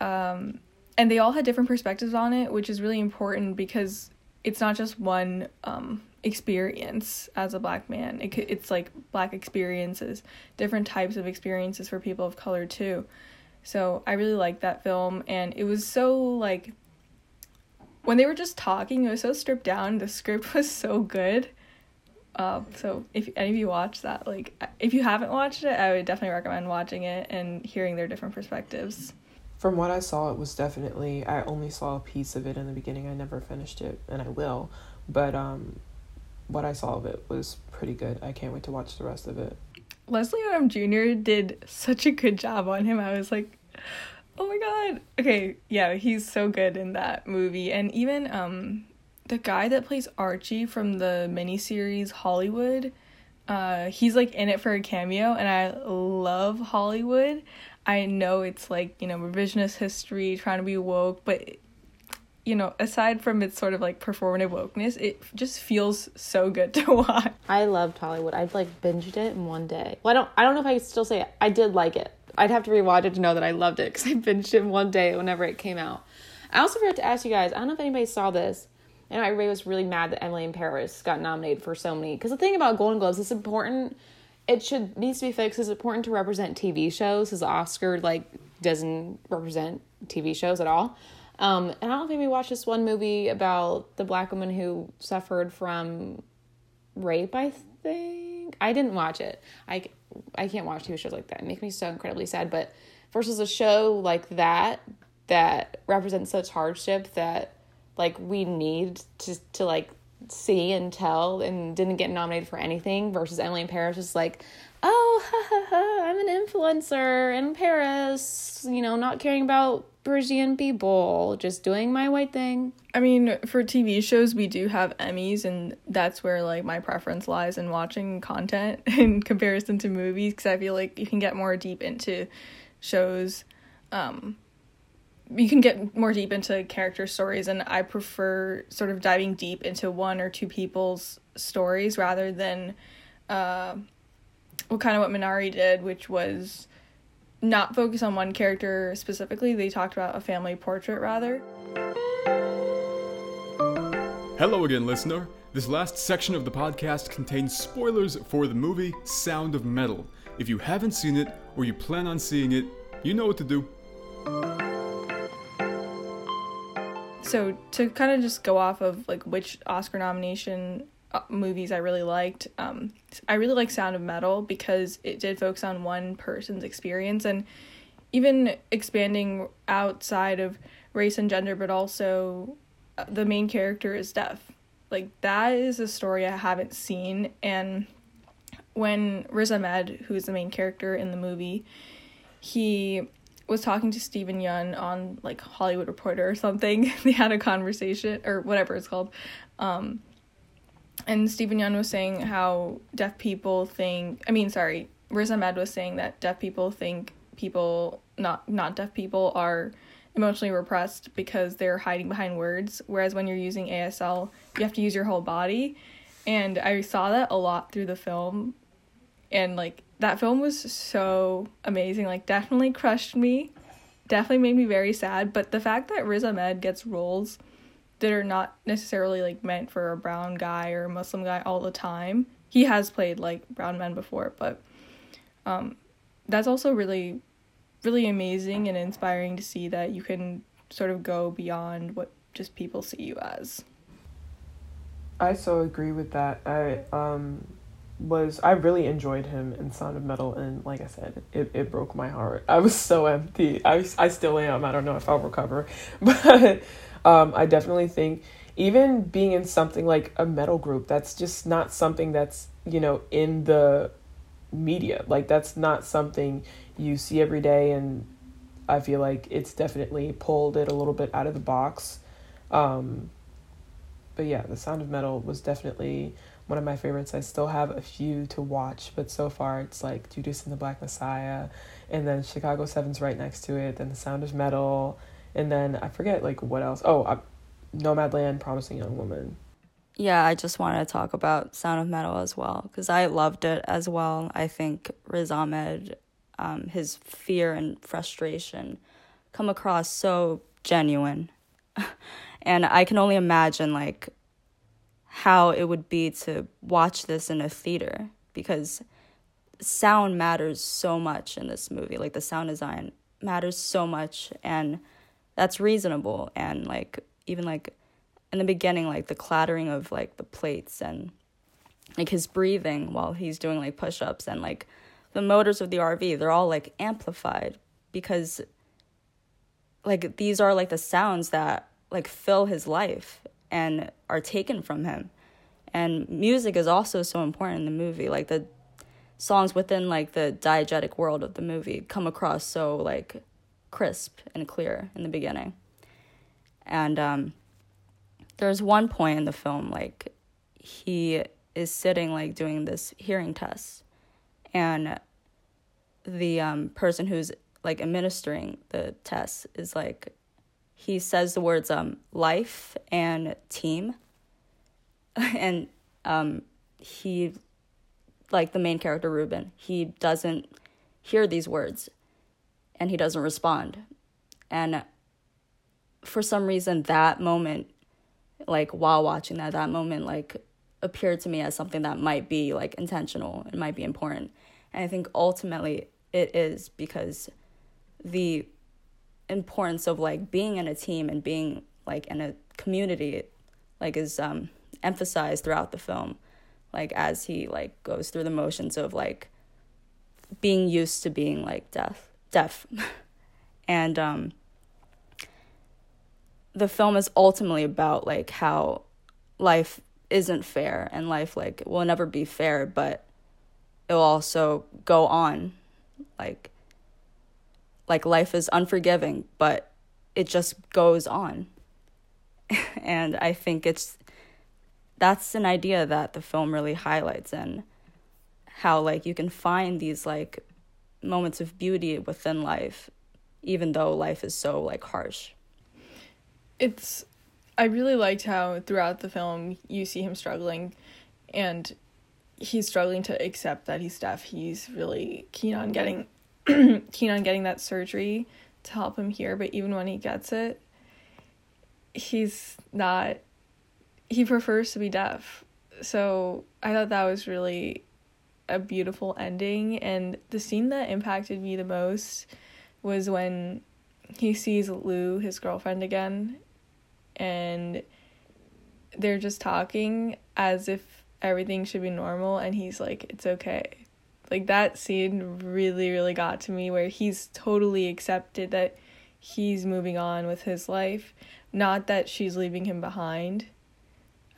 um and they all had different perspectives on it which is really important because it's not just one um experience as a black man. It it's like black experiences, different types of experiences for people of color too. So I really liked that film, and it was so like when they were just talking, it was so stripped down. The script *laughs* was so good. Uh, so if any of you watch that, like if you haven't watched it, I would definitely recommend watching it and hearing their different perspectives. From what I saw, it was definitely. I only saw a piece of it in the beginning. I never finished it, and I will. But um, what I saw of it was pretty good. I can't wait to watch the rest of it. Leslie Odom Jr. did such a good job on him. I was like, oh my god. Okay, yeah, he's so good in that movie. And even um the guy that plays Archie from the miniseries Hollywood, uh, he's like in it for a cameo, and I love Hollywood. I know it's like, you know, revisionist history, trying to be woke, but you know, aside from its sort of like performative wokeness, it just feels so good to *laughs* watch. I loved Hollywood. I've like binged it in one day. Well, I don't. I don't know if I still say it. I did like it. I'd have to rewatch it to know that I loved it because I *laughs* binged it in one day whenever it came out. I also forgot to ask you guys. I don't know if anybody saw this. And everybody was really mad that Emily in Paris got nominated for so many. Because the thing about Golden Globes, it's important. It should needs to be fixed. It's important to represent TV shows. Because Oscar like doesn't represent TV shows at all. Um, and I don't think we watched this one movie about the black woman who suffered from rape. I think I didn't watch it. I I can't watch TV shows like that. It makes me so incredibly sad. But versus a show like that that represents such hardship that like we need to to like see and tell and didn't get nominated for anything versus Emily in Paris is like, oh, ha, ha, ha, I'm an influencer in Paris, you know, not caring about Parisian people, just doing my white thing. I mean, for TV shows, we do have Emmys, and that's where like my preference lies in watching content *laughs* in comparison to movies, because I feel like you can get more deep into shows. Um, you can get more deep into character stories, and I prefer sort of diving deep into one or two people's stories rather than, uh, well, kind of what Minari did, which was not focus on one character specifically. They talked about a family portrait rather. Hello again, listener. This last section of the podcast contains spoilers for the movie Sound of Metal. If you haven't seen it or you plan on seeing it, you know what to do. So to kind of just go off of like which Oscar nomination uh, movies I really liked, um, I really like Sound of Metal because it did focus on one person's experience and even expanding outside of race and gender, but also uh, the main character is deaf. Like that is a story I haven't seen, and when Riz Ahmed, who's the main character in the movie, he was talking to Steven Yeun on like Hollywood Reporter or something. *laughs* they had a conversation or whatever it's called. Um, and Steven Yeun was saying how deaf people think I mean sorry, Riz Ahmed was saying that deaf people think people not not deaf people are emotionally repressed because they're hiding behind words whereas when you're using ASL you have to use your whole body and I saw that a lot through the film and like that film was so amazing like definitely crushed me definitely made me very sad but the fact that Riz Ahmed gets roles that are not necessarily like meant for a brown guy or a Muslim guy all the time he has played like brown men before but um that's also really really amazing and inspiring to see that you can sort of go beyond what just people see you as. I so agree with that. I um was I really enjoyed him in Sound of Metal and like I said, it, it broke my heart. I was so empty. I I still am. I don't know if I'll recover. *laughs* But um I definitely think even being in something like a metal group, that's just not something that's, you know, in the media. Like that's not something you see every day and I feel like it's definitely pulled it a little bit out of the box. Um, but yeah, The Sound of Metal was definitely one of my favorites. I still have a few to watch, but so far it's like Judas and the Black Messiah, and then Chicago Seven's right next to it, then The Sound of Metal, and then I forget like what else. Oh, uh, Nomadland, Promising Young Woman. Yeah, I just wanted to talk about Sound of Metal as well because I loved it as well. I think Riz Ahmed, um, his fear and frustration come across so genuine. *laughs* and I can only imagine like how it would be to watch this in a theater because sound matters so much in this movie. Like the sound design matters so much and that's reasonable and like even like in the beginning like the clattering of like the plates and like his breathing while he's doing like push-ups and like the motors of the RV they're all like amplified because like these are like the sounds that like fill his life and are taken from him. And music is also so important in the movie. Like the songs within like the diegetic world of the movie come across so like crisp and clear in the beginning. And um there's one point in the film like he is sitting like doing this hearing test. And the um, person who's like administering the test is like he says the words um life and team. *laughs* And um he like the main character Ruben he doesn't hear these words and he doesn't respond. And for some reason that moment like while watching that that moment like appeared to me as something that might be like intentional and might be important. And i think ultimately it is because the importance of like being in a team and being like in a community like is um emphasized throughout the film like as he like goes through the motions of like being used to being like deaf deaf. *laughs* And um the film is ultimately about like how life isn't fair and life like will never be fair but it will also go on like like life is unforgiving but it just goes on *laughs* and i think it's that's an idea that the film really highlights and how like you can find these like moments of beauty within life even though life is so like harsh it's I really liked how throughout the film you see him struggling and he's struggling to accept that he's deaf. He's really keen on getting *clears throat* keen on getting that surgery to help him hear, but even when he gets it, he's not he prefers to be deaf. So I thought that was really a beautiful ending and the scene that impacted me the most was when he sees Lou, his girlfriend again, and they're just talking as if everything should be normal and he's like it's okay like that scene really really got to me where he's totally accepted that he's moving on with his life. Not that she's leaving him behind.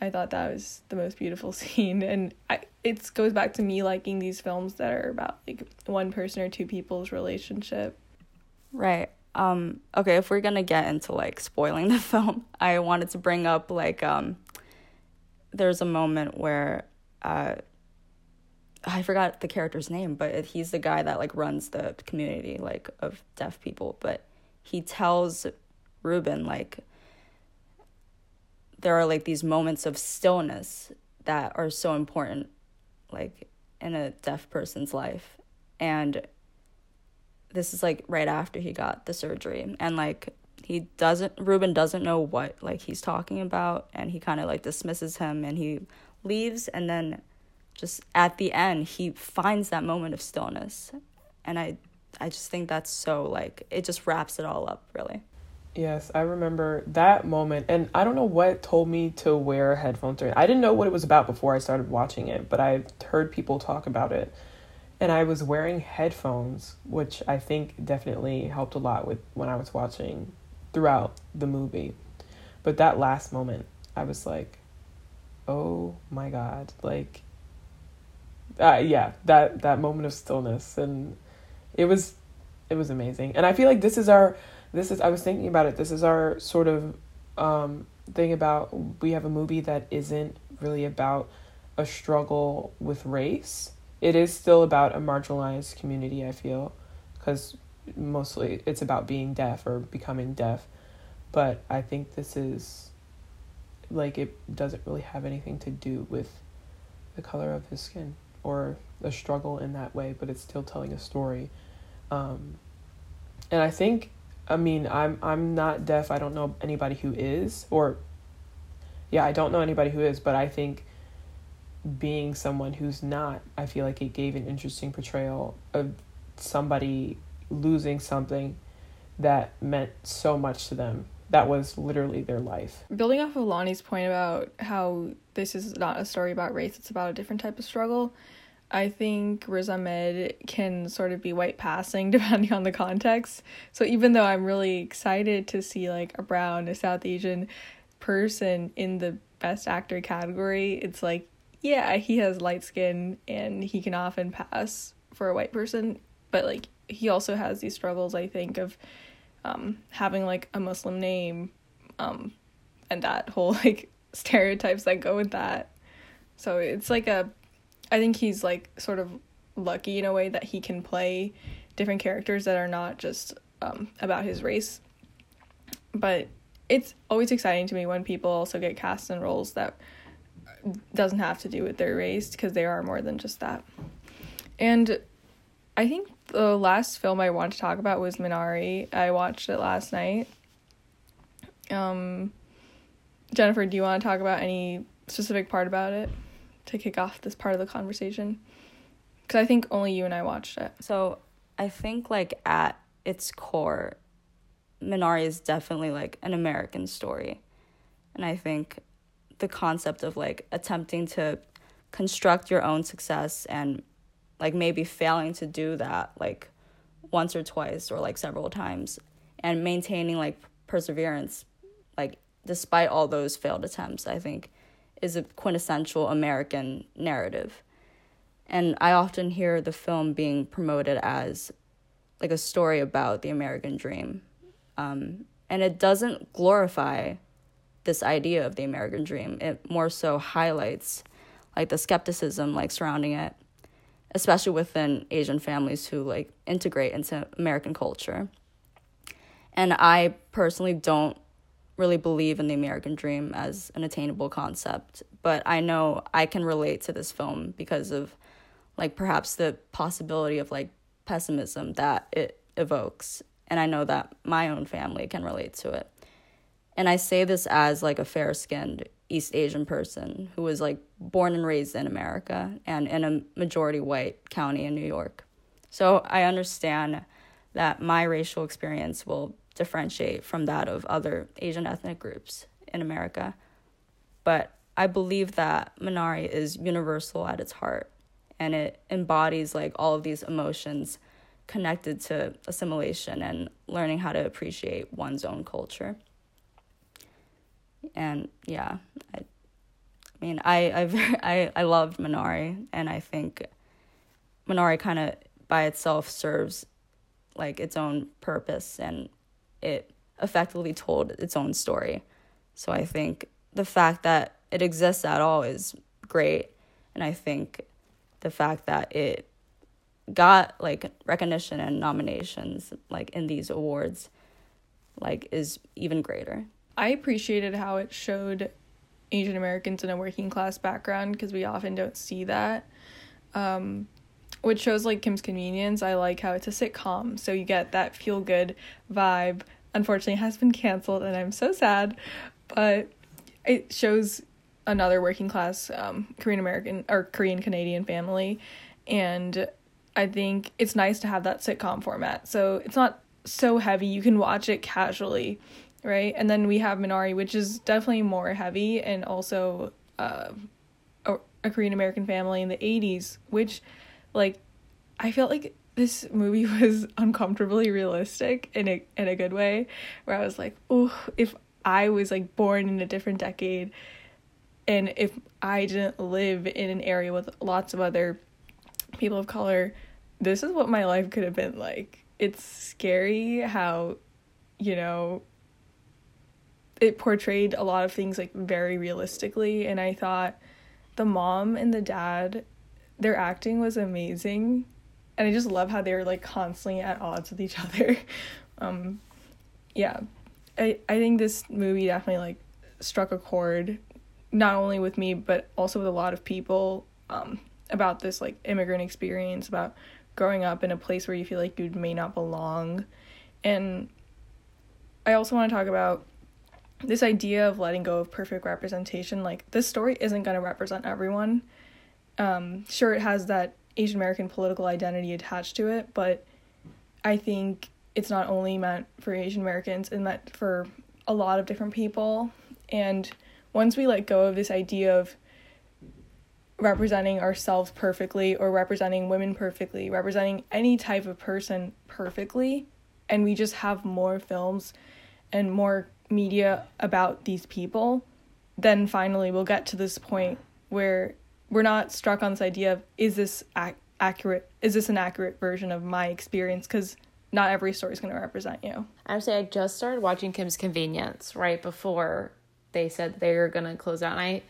I thought that was the most beautiful *laughs* scene. And I, it goes back to me liking these films that are about like one person or two people's relationship. Right. Um, okay, if we're gonna get into like spoiling *laughs* the film, I wanted to bring up like um, there's a moment where uh, I forgot the character's name, but he's the guy that like runs the community like of deaf people. But he tells Ruben like there are like these moments of stillness that are so important, like in a deaf person's life, and this is like right after he got the surgery. And like he doesn't Ruben doesn't know what like he's talking about. And he kind of like dismisses him and he leaves. And then just at the end he finds that moment of stillness and I I just think that's so like it just wraps it all up really. Yes, I remember that moment and I don't know what told me to wear headphones. I didn't know what it was about before I started watching it, but I heard people talk about it and I was wearing headphones, which I think definitely helped a lot with when I was watching throughout the movie. But that last moment, I was like, "Oh my god!" Like, uh, yeah, that that moment of stillness, and it was, it was amazing. And I feel like this is our, this is I was thinking about it. This is our sort of um, thing about we have a movie that isn't really about a struggle with race it is still about a marginalized community, I feel, because mostly it's about being deaf or becoming deaf. But I think this is like it doesn't really have anything to do with the color of his skin or a struggle in that way, but it's still telling a story. Um, and I think, I mean, I'm I'm not deaf. I don't know anybody who is, or yeah, I don't know anybody who is, but I think being someone who's not, I feel like it gave an interesting portrayal of somebody losing something that meant so much to them. That was literally their life. Building off of Lonnie's point about how this is not a story about race, it's about a different type of struggle. I think Riz Ahmed can sort of be white passing *laughs* depending on the context. So even though I'm really excited to see like a brown, a South Asian person in the best actor category, it's like yeah, he has light skin and he can often pass for a white person, but like he also has these struggles I think of um having like a Muslim name um and that whole *laughs* like stereotypes that go with that. So it's like a I think he's like sort of lucky in a way that he can play different characters that are not just um about his race. But it's always exciting to me when people also get cast in roles that doesn't have to do with their race because they are more than just that. And I think the last film I want to talk about was Minari. I watched it last night. Um, Jennifer, do you want to talk about any specific part about it to kick off this part of the conversation? Because I think only you and I watched it. So I think like at its core, Minari is definitely like an American story. And I think the concept of like attempting to construct your own success and like maybe failing to do that like once or twice or like several times and maintaining like perseverance like despite all those failed attempts i think is a quintessential american narrative. And i often hear the film being promoted as like a story about the american dream um, and it doesn't glorify this idea of the american dream. It more so highlights like the skepticism like surrounding it especially within Asian families who like integrate into American culture. And I personally don't really believe in the American dream as an attainable concept, but I know I can relate to this film because of like perhaps the possibility of like pessimism that it evokes. And I know that my own family can relate to it. And I say this as like a fair skinned East Asian person who was like born and raised in America and in a majority white county in New York. So I understand that my racial experience will differentiate from that of other Asian ethnic groups in America. But I believe that Minari is universal at its heart and it embodies like all of these emotions connected to assimilation and learning how to appreciate one's own culture and yeah, I, I mean, I I *laughs* I I loved Minari, and I think Minari kind of by itself serves like its own purpose, and it effectively told its own story. So I think the fact that it exists at all is great, and I think the fact that it got like recognition and nominations like in these awards like is even greater I appreciated how it showed Asian Americans in a working class background because we often don't see that. Um, which shows like Kim's Convenience, I like how it's a sitcom, so you get that feel good vibe. Unfortunately, has been canceled, and I'm so sad, but it shows another working class um, Korean American or Korean Canadian family, and I think it's nice to have that sitcom format. So it's not so heavy; you can watch it casually right? And then we have Minari, which is definitely more heavy and also uh, a, a Korean American family in the 80s, which, like, I felt like this movie *laughs* was uncomfortably realistic in a in a good way, where I was like, oh, if I was like born in a different decade, and if I didn't live in an area with lots of other people of color, this is what my life could have been like. It's scary how, you know, it portrayed a lot of things like very realistically and I thought the mom and the dad their acting was amazing and I just love how they were like constantly at odds with each *laughs* other. um yeah. I I think this movie definitely like struck a chord not only with me but also with a lot of people um about this like immigrant experience about growing up in a place where you feel like you may not belong and I also want to talk about this idea of letting go of perfect representation like this story isn't going to represent everyone. Um sure it has that asian american political identity attached to it but i think it's not only meant for asian americans it's meant for a lot of different people. And once we let go of this idea of representing ourselves perfectly or representing women perfectly representing any type of person perfectly and we just have more films and more media about these people, then finally we'll get to this point where we're not struck on this idea of is this ac- accurate is this an accurate version of my experience? Because not every story is going to represent you. Actually i just started watching kim's convenience right before they said they were going to close out and i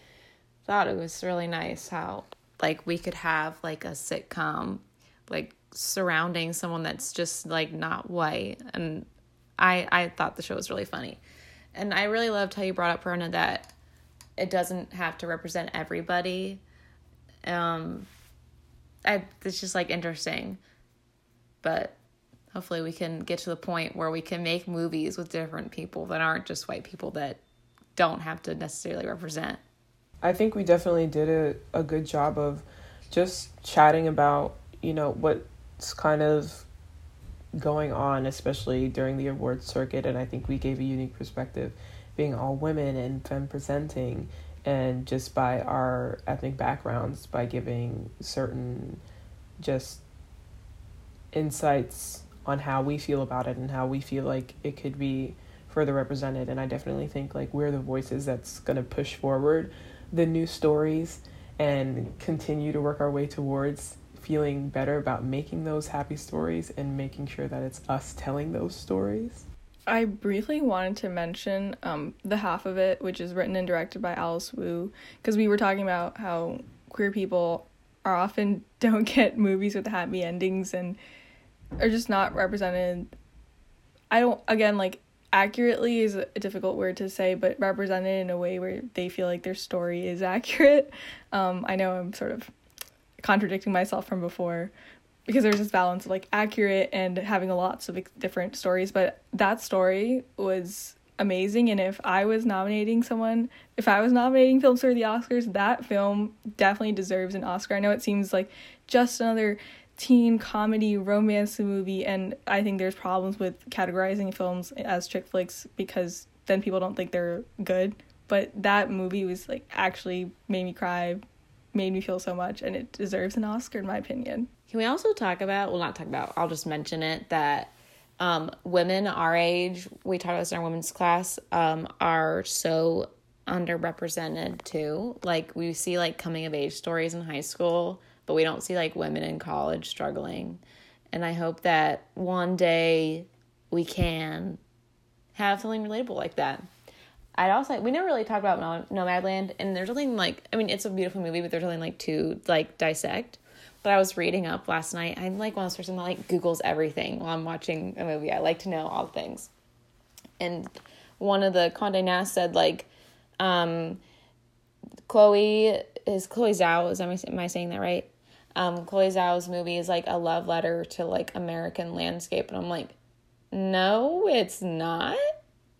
thought it was really nice how like we could have like a sitcom like surrounding someone that's just like not white. And i i thought the show was really funny and I really loved how you brought up Perna that it doesn't have to represent everybody. Um, I it's just like interesting, but hopefully we can get to the point where we can make movies with different people that aren't just white people that don't have to necessarily represent. I think we definitely did a, a good job of just chatting about, you know, what's kind of going on, especially during the awards circuit. And I think we gave a unique perspective, being all women and femme presenting, and just by our ethnic backgrounds, by giving certain just insights on how we feel about it and how we feel like it could be further represented. And I definitely think like we're the voices that's going to push forward the new stories and continue to work our way towards feeling better about making those happy stories and making sure that it's us telling those stories. I briefly wanted to mention um, the half of it, which is written and directed by Alice Wu, because we were talking about how queer people are often *laughs* don't get movies with happy endings and are just not represented. I don't, again, like, accurately is a difficult word to say, but represented in a way where they feel like their story is *laughs* accurate. Um, I know I'm sort of contradicting myself from before because there's this balance of like accurate and having a lots of different stories but that story was amazing and if i was nominating someone if i was nominating films for the oscars that film definitely deserves an oscar. I know it seems like just another teen comedy romance movie and i think there's problems with categorizing films as chick flicks because then people don't think they're good but that movie was like actually made me cry made me feel so much and it deserves an Oscar in my opinion. Can we also talk about, well, not talk about, I'll just mention it that um, women our age, we about this in our women's class, um, are so underrepresented too. Like we see like coming of age stories in high school, but we don't see like women in college struggling. And I hope that one day we can have something relatable like that. I'd also we never really talked about Nomadland, and there's nothing like I mean it's a beautiful movie, but there's nothing like to like dissect. But I was reading up last night. I'm like one of those person that like Google's everything while I'm watching a movie. I like to know all things. And one of the Condé Nast said like, um, Chloe is Chloe Zhao. Is am I, am I saying that right? Um, Chloe Zhao's movie is like a love letter to like American landscape, and I'm like, no, it's not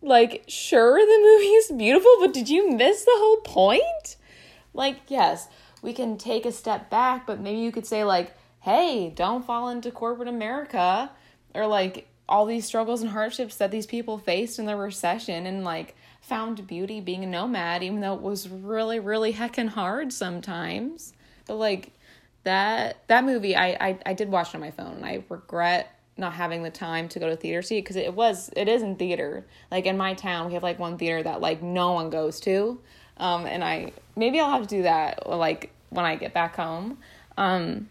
like, sure, the movie is beautiful, but did you miss the whole point? Like, yes, we can take a step back, but maybe you could say, like, hey, don't fall into corporate America, or like all these struggles and hardships that these people faced in the recession and like found beauty being a nomad, even though it was really, really heckin' hard sometimes. But like, that that movie I, I I did watch it on my phone and I regret not having the time to go to theater see because it was it is in theater. Like in my town we have like one theater that like no one goes to. Um and i maybe i'll have to do that like when i get back home. Um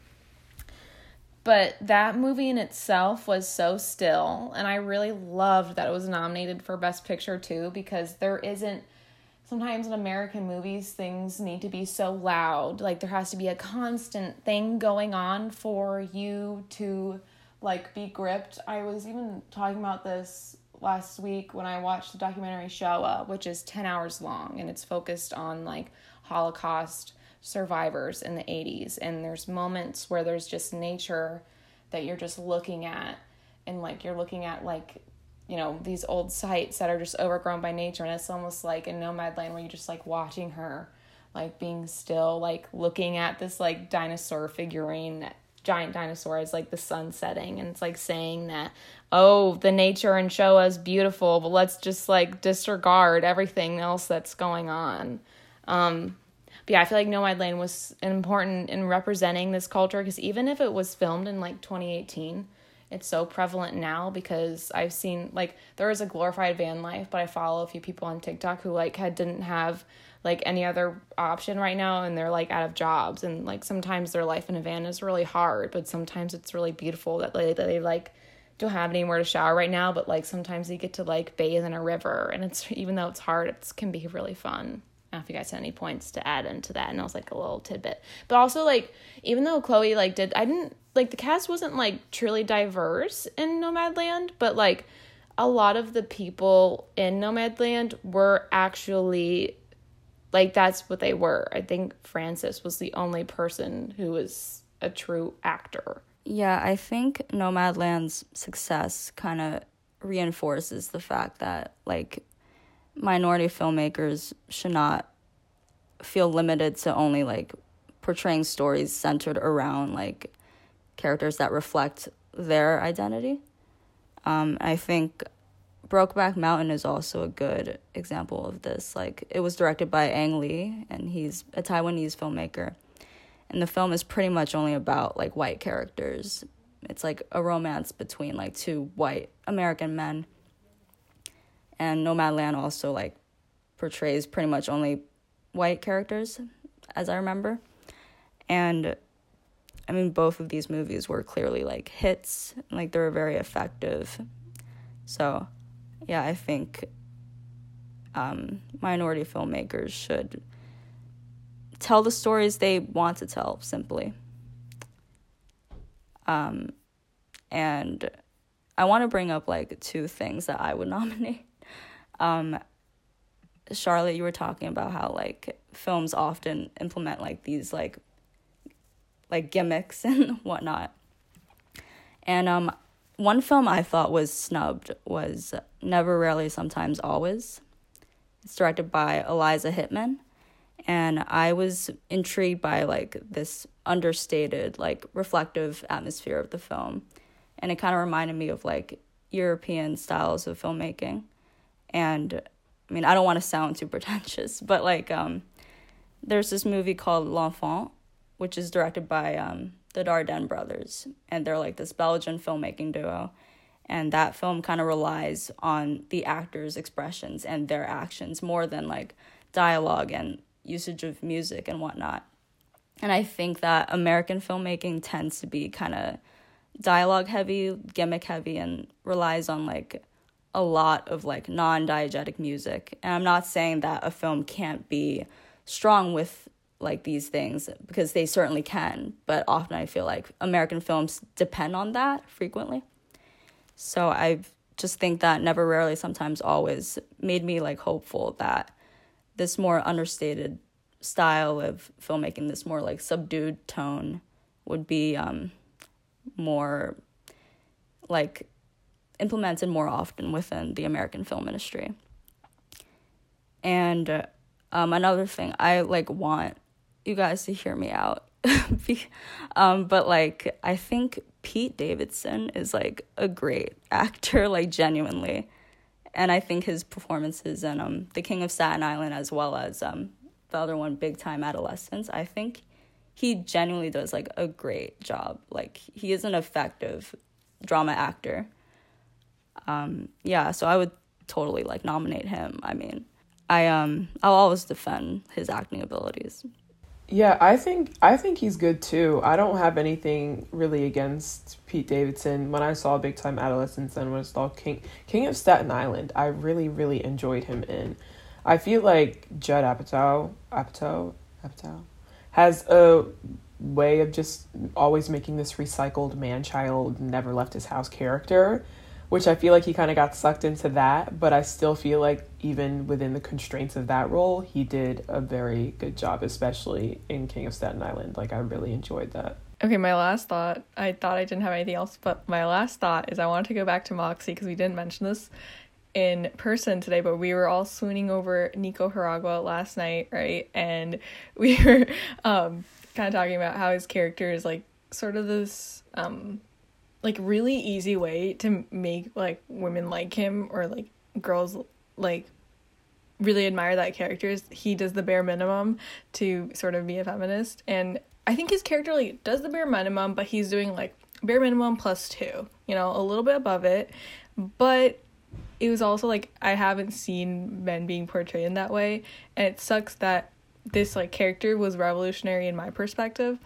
but that movie in itself was so still and i really loved that it was nominated for best picture too because there isn't sometimes in american movies things need to be so loud. Like there has to be a constant thing going on for you to like be gripped. I was even talking about this last week when I watched the documentary Shoah, which is 10 hours long and it's focused on like Holocaust survivors in the 80s and there's moments where there's just nature that you're just looking at and like you're looking at like you know these old sites that are just overgrown by nature and it's almost like in Nomadland where you're just like watching her like being still like looking at this like dinosaur figurine giant dinosaur is like the sun setting and it's like saying that oh the nature and show is beautiful but let's just like disregard everything else that's going on. Um but yeah i feel like nomadland was important in representing this culture because even if it was filmed in like 2018 it's so prevalent now because I've seen like there is a glorified van life, but I follow a few people on TikTok who like had didn't have like any other option right now and they're like out of jobs and like sometimes their life in a van is really hard but sometimes it's really beautiful that they, that they like don't have anywhere to shower right now but like sometimes they get to like bathe in a river and it's *laughs* even though it's hard it can be really fun. I don't know if you guys had any points to add into that and it was like a little tidbit. But also like even though chloe like did i didn't like the cast wasn't like truly diverse in nomadland but like a lot of the people in nomadland were actually like that's what they were. I think Frances was the only person who was a true actor. Yeah, I think Nomadland's success kind of reinforces the fact that like minority filmmakers should not feel limited to only like portraying stories centered around like characters that reflect their identity. Um, I think Brokeback Mountain is also a good example of this. Like it was directed by Ang Lee, and he's a Taiwanese filmmaker. And the film is pretty much only about like white characters. It's like a romance between like two white American men. And Nomadland also like portrays pretty much only white characters, as I remember. And I mean, both of these movies were clearly like hits, like they were very effective. So, yeah, I think um, minority filmmakers should tell the stories they want to tell simply. Um, and I want to bring up like two things that I would *laughs* nominate. Um, Charlotte, you were talking about how like films often implement like these like like gimmicks *laughs* and whatnot. And um, one film I thought was snubbed was Never, Rarely, Sometimes, Always. It's directed by Eliza Hittman, and I was intrigued by like this understated, like reflective atmosphere of the film, and it kind of reminded me of like European styles of filmmaking, and I mean I don't want to sound too pretentious, *laughs* but like um, there's this movie called L'Enfant, which is directed by um, the Dardenne brothers, and they're like this Belgian filmmaking duo. And that film kind of relies on the actors' expressions and their actions more than like dialogue and usage of music and whatnot. And I think that American filmmaking tends to be kind of dialogue heavy, gimmick heavy, and relies on like a lot of like non diegetic music. And I'm not saying that a film can't be strong with like these things because they certainly can, but often I feel like American films depend on that frequently. So I just think that never rarely sometimes always made me like hopeful that this more understated style of filmmaking, this more like subdued tone would be um more like implemented more often within the American film industry. And um, another thing, I like want you guys to hear me out. *laughs* um, but like I think Pete Davidson is like a great *laughs* actor, like genuinely. And I think his performances in um The King of Staten Island as well as um the other one, Big Time Adolescence, I think he genuinely does like a great job. Like he is an effective drama actor. Um yeah, so I would totally like nominate him. I mean, I um I'll always defend his acting abilities. Yeah, I think I think he's good too. I don't have anything really against Pete Davidson. When I saw Big Time Adolescence and when I saw King King of Staten Island, I really really enjoyed him in. I feel like Judd Apatow Apatow Apatow has a way of just always making this recycled man child never left his house character which I feel like he kind of got sucked into that, but I still feel like even within the constraints of that role, he did a very good job, especially in King of Staten Island. Like I really enjoyed that. Okay, my last thought. I thought I didn't have anything else, but my last thought is I wanted to go back to Moxie because we didn't mention this in person today, but we were all swooning over Nico Hiraga last night, right? And *laughs* we were um, kind of talking about how his character is like sort of this um, like really easy way to make like women like him or like girls like really admire that character is he does the bare minimum to sort of be a feminist. And i think his character like does the bare minimum but he's doing like bare minimum plus two you know a little bit above it. But it was also like i haven't seen men being portrayed in that way. And it sucks that this like character was revolutionary in my perspective.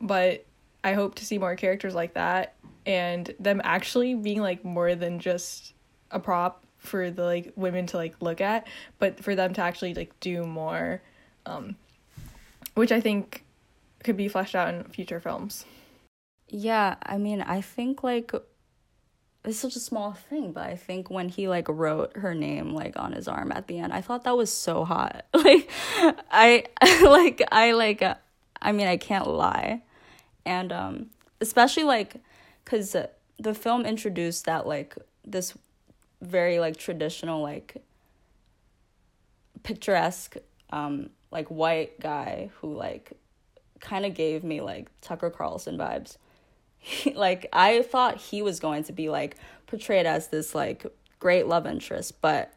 But i hope to see more characters like that and them actually being like more than just a prop for the like women to like look at but for them to actually like do more um which i think could be fleshed out in future films. Yeah i mean i think like it's such a small thing but i think when he like wrote her name like on his arm at the end i thought that was so hot. *laughs* Like i *laughs* like i like uh, i mean i can't lie. And um especially like because the film introduced that like this very like traditional like picturesque um like white guy who like kind of gave me like Tucker Carlson vibes. *laughs* like I thought he was going to be like portrayed as this like great love interest, but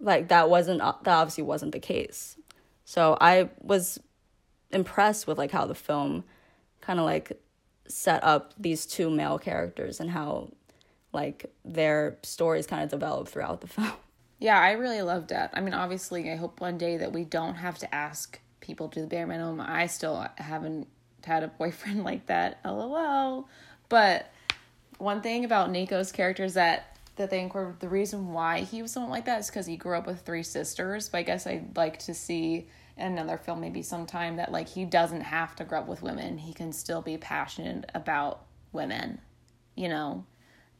like that wasn't that obviously wasn't the case. So I was impressed with like how the film kind of like set up these two male characters and how like their stories kind of develop throughout the *laughs* film. Yeah, I really loved that. I mean, obviously, I hope one day that we don't have to ask people to the bare minimum. I still haven't had a *laughs* boyfriend like that. LOL. But one thing about Nico's character is that that they were the reason why he was someone like that is because he grew up with three sisters. But I guess I'd like to see another film maybe sometime that like he doesn't have to grow up with women. He can still be passionate about women, you know.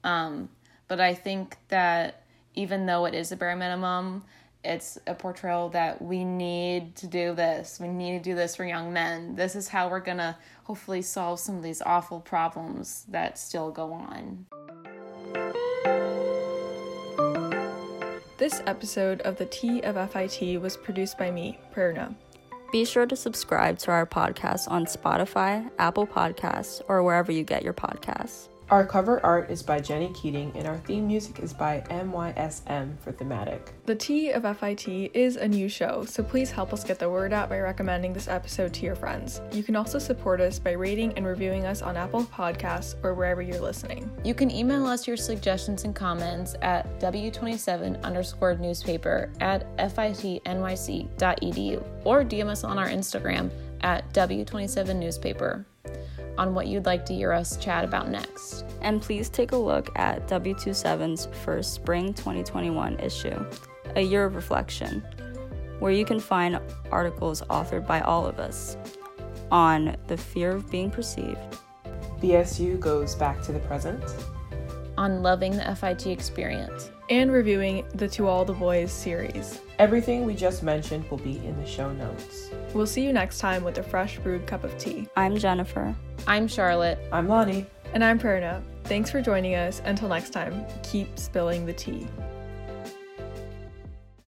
Um, but I think that even though it is a bare minimum, it's a portrayal that we need to do this. We need to do this for young men. This is how we're to hopefully solve some of these awful problems that still go on. This episode of the T of FIT was produced by me, Prerna. Be sure to subscribe to our podcast on Spotify, Apple Podcasts, or wherever you get your podcasts. Our cover art is by Jenny Keating, and our theme music is by MYSM for Thematic. The T of FIT is a new show, so please help us get the word out by recommending this episode to your friends. You can also support us by rating and reviewing us on Apple Podcasts or wherever you're listening. You can email us your suggestions and comments at w27 underscore newspaper at fitnyc.edu or DM us on our Instagram at w27 newspaper on what you'd like to hear us chat about next. And please take a look at W27's first spring 2021 issue, A Year of Reflection, where you can find articles authored by all of us on the fear of being perceived. BSU goes back to the present. On loving the FIT experience. And reviewing the To All the Boys series. Everything we just mentioned will be in the show notes. We'll see you next time with a fresh brewed cup of tea. I'm Jennifer. I'm Charlotte. I'm Lonnie. And I'm Prerna. Thanks for joining us. Until next time, keep spilling the tea.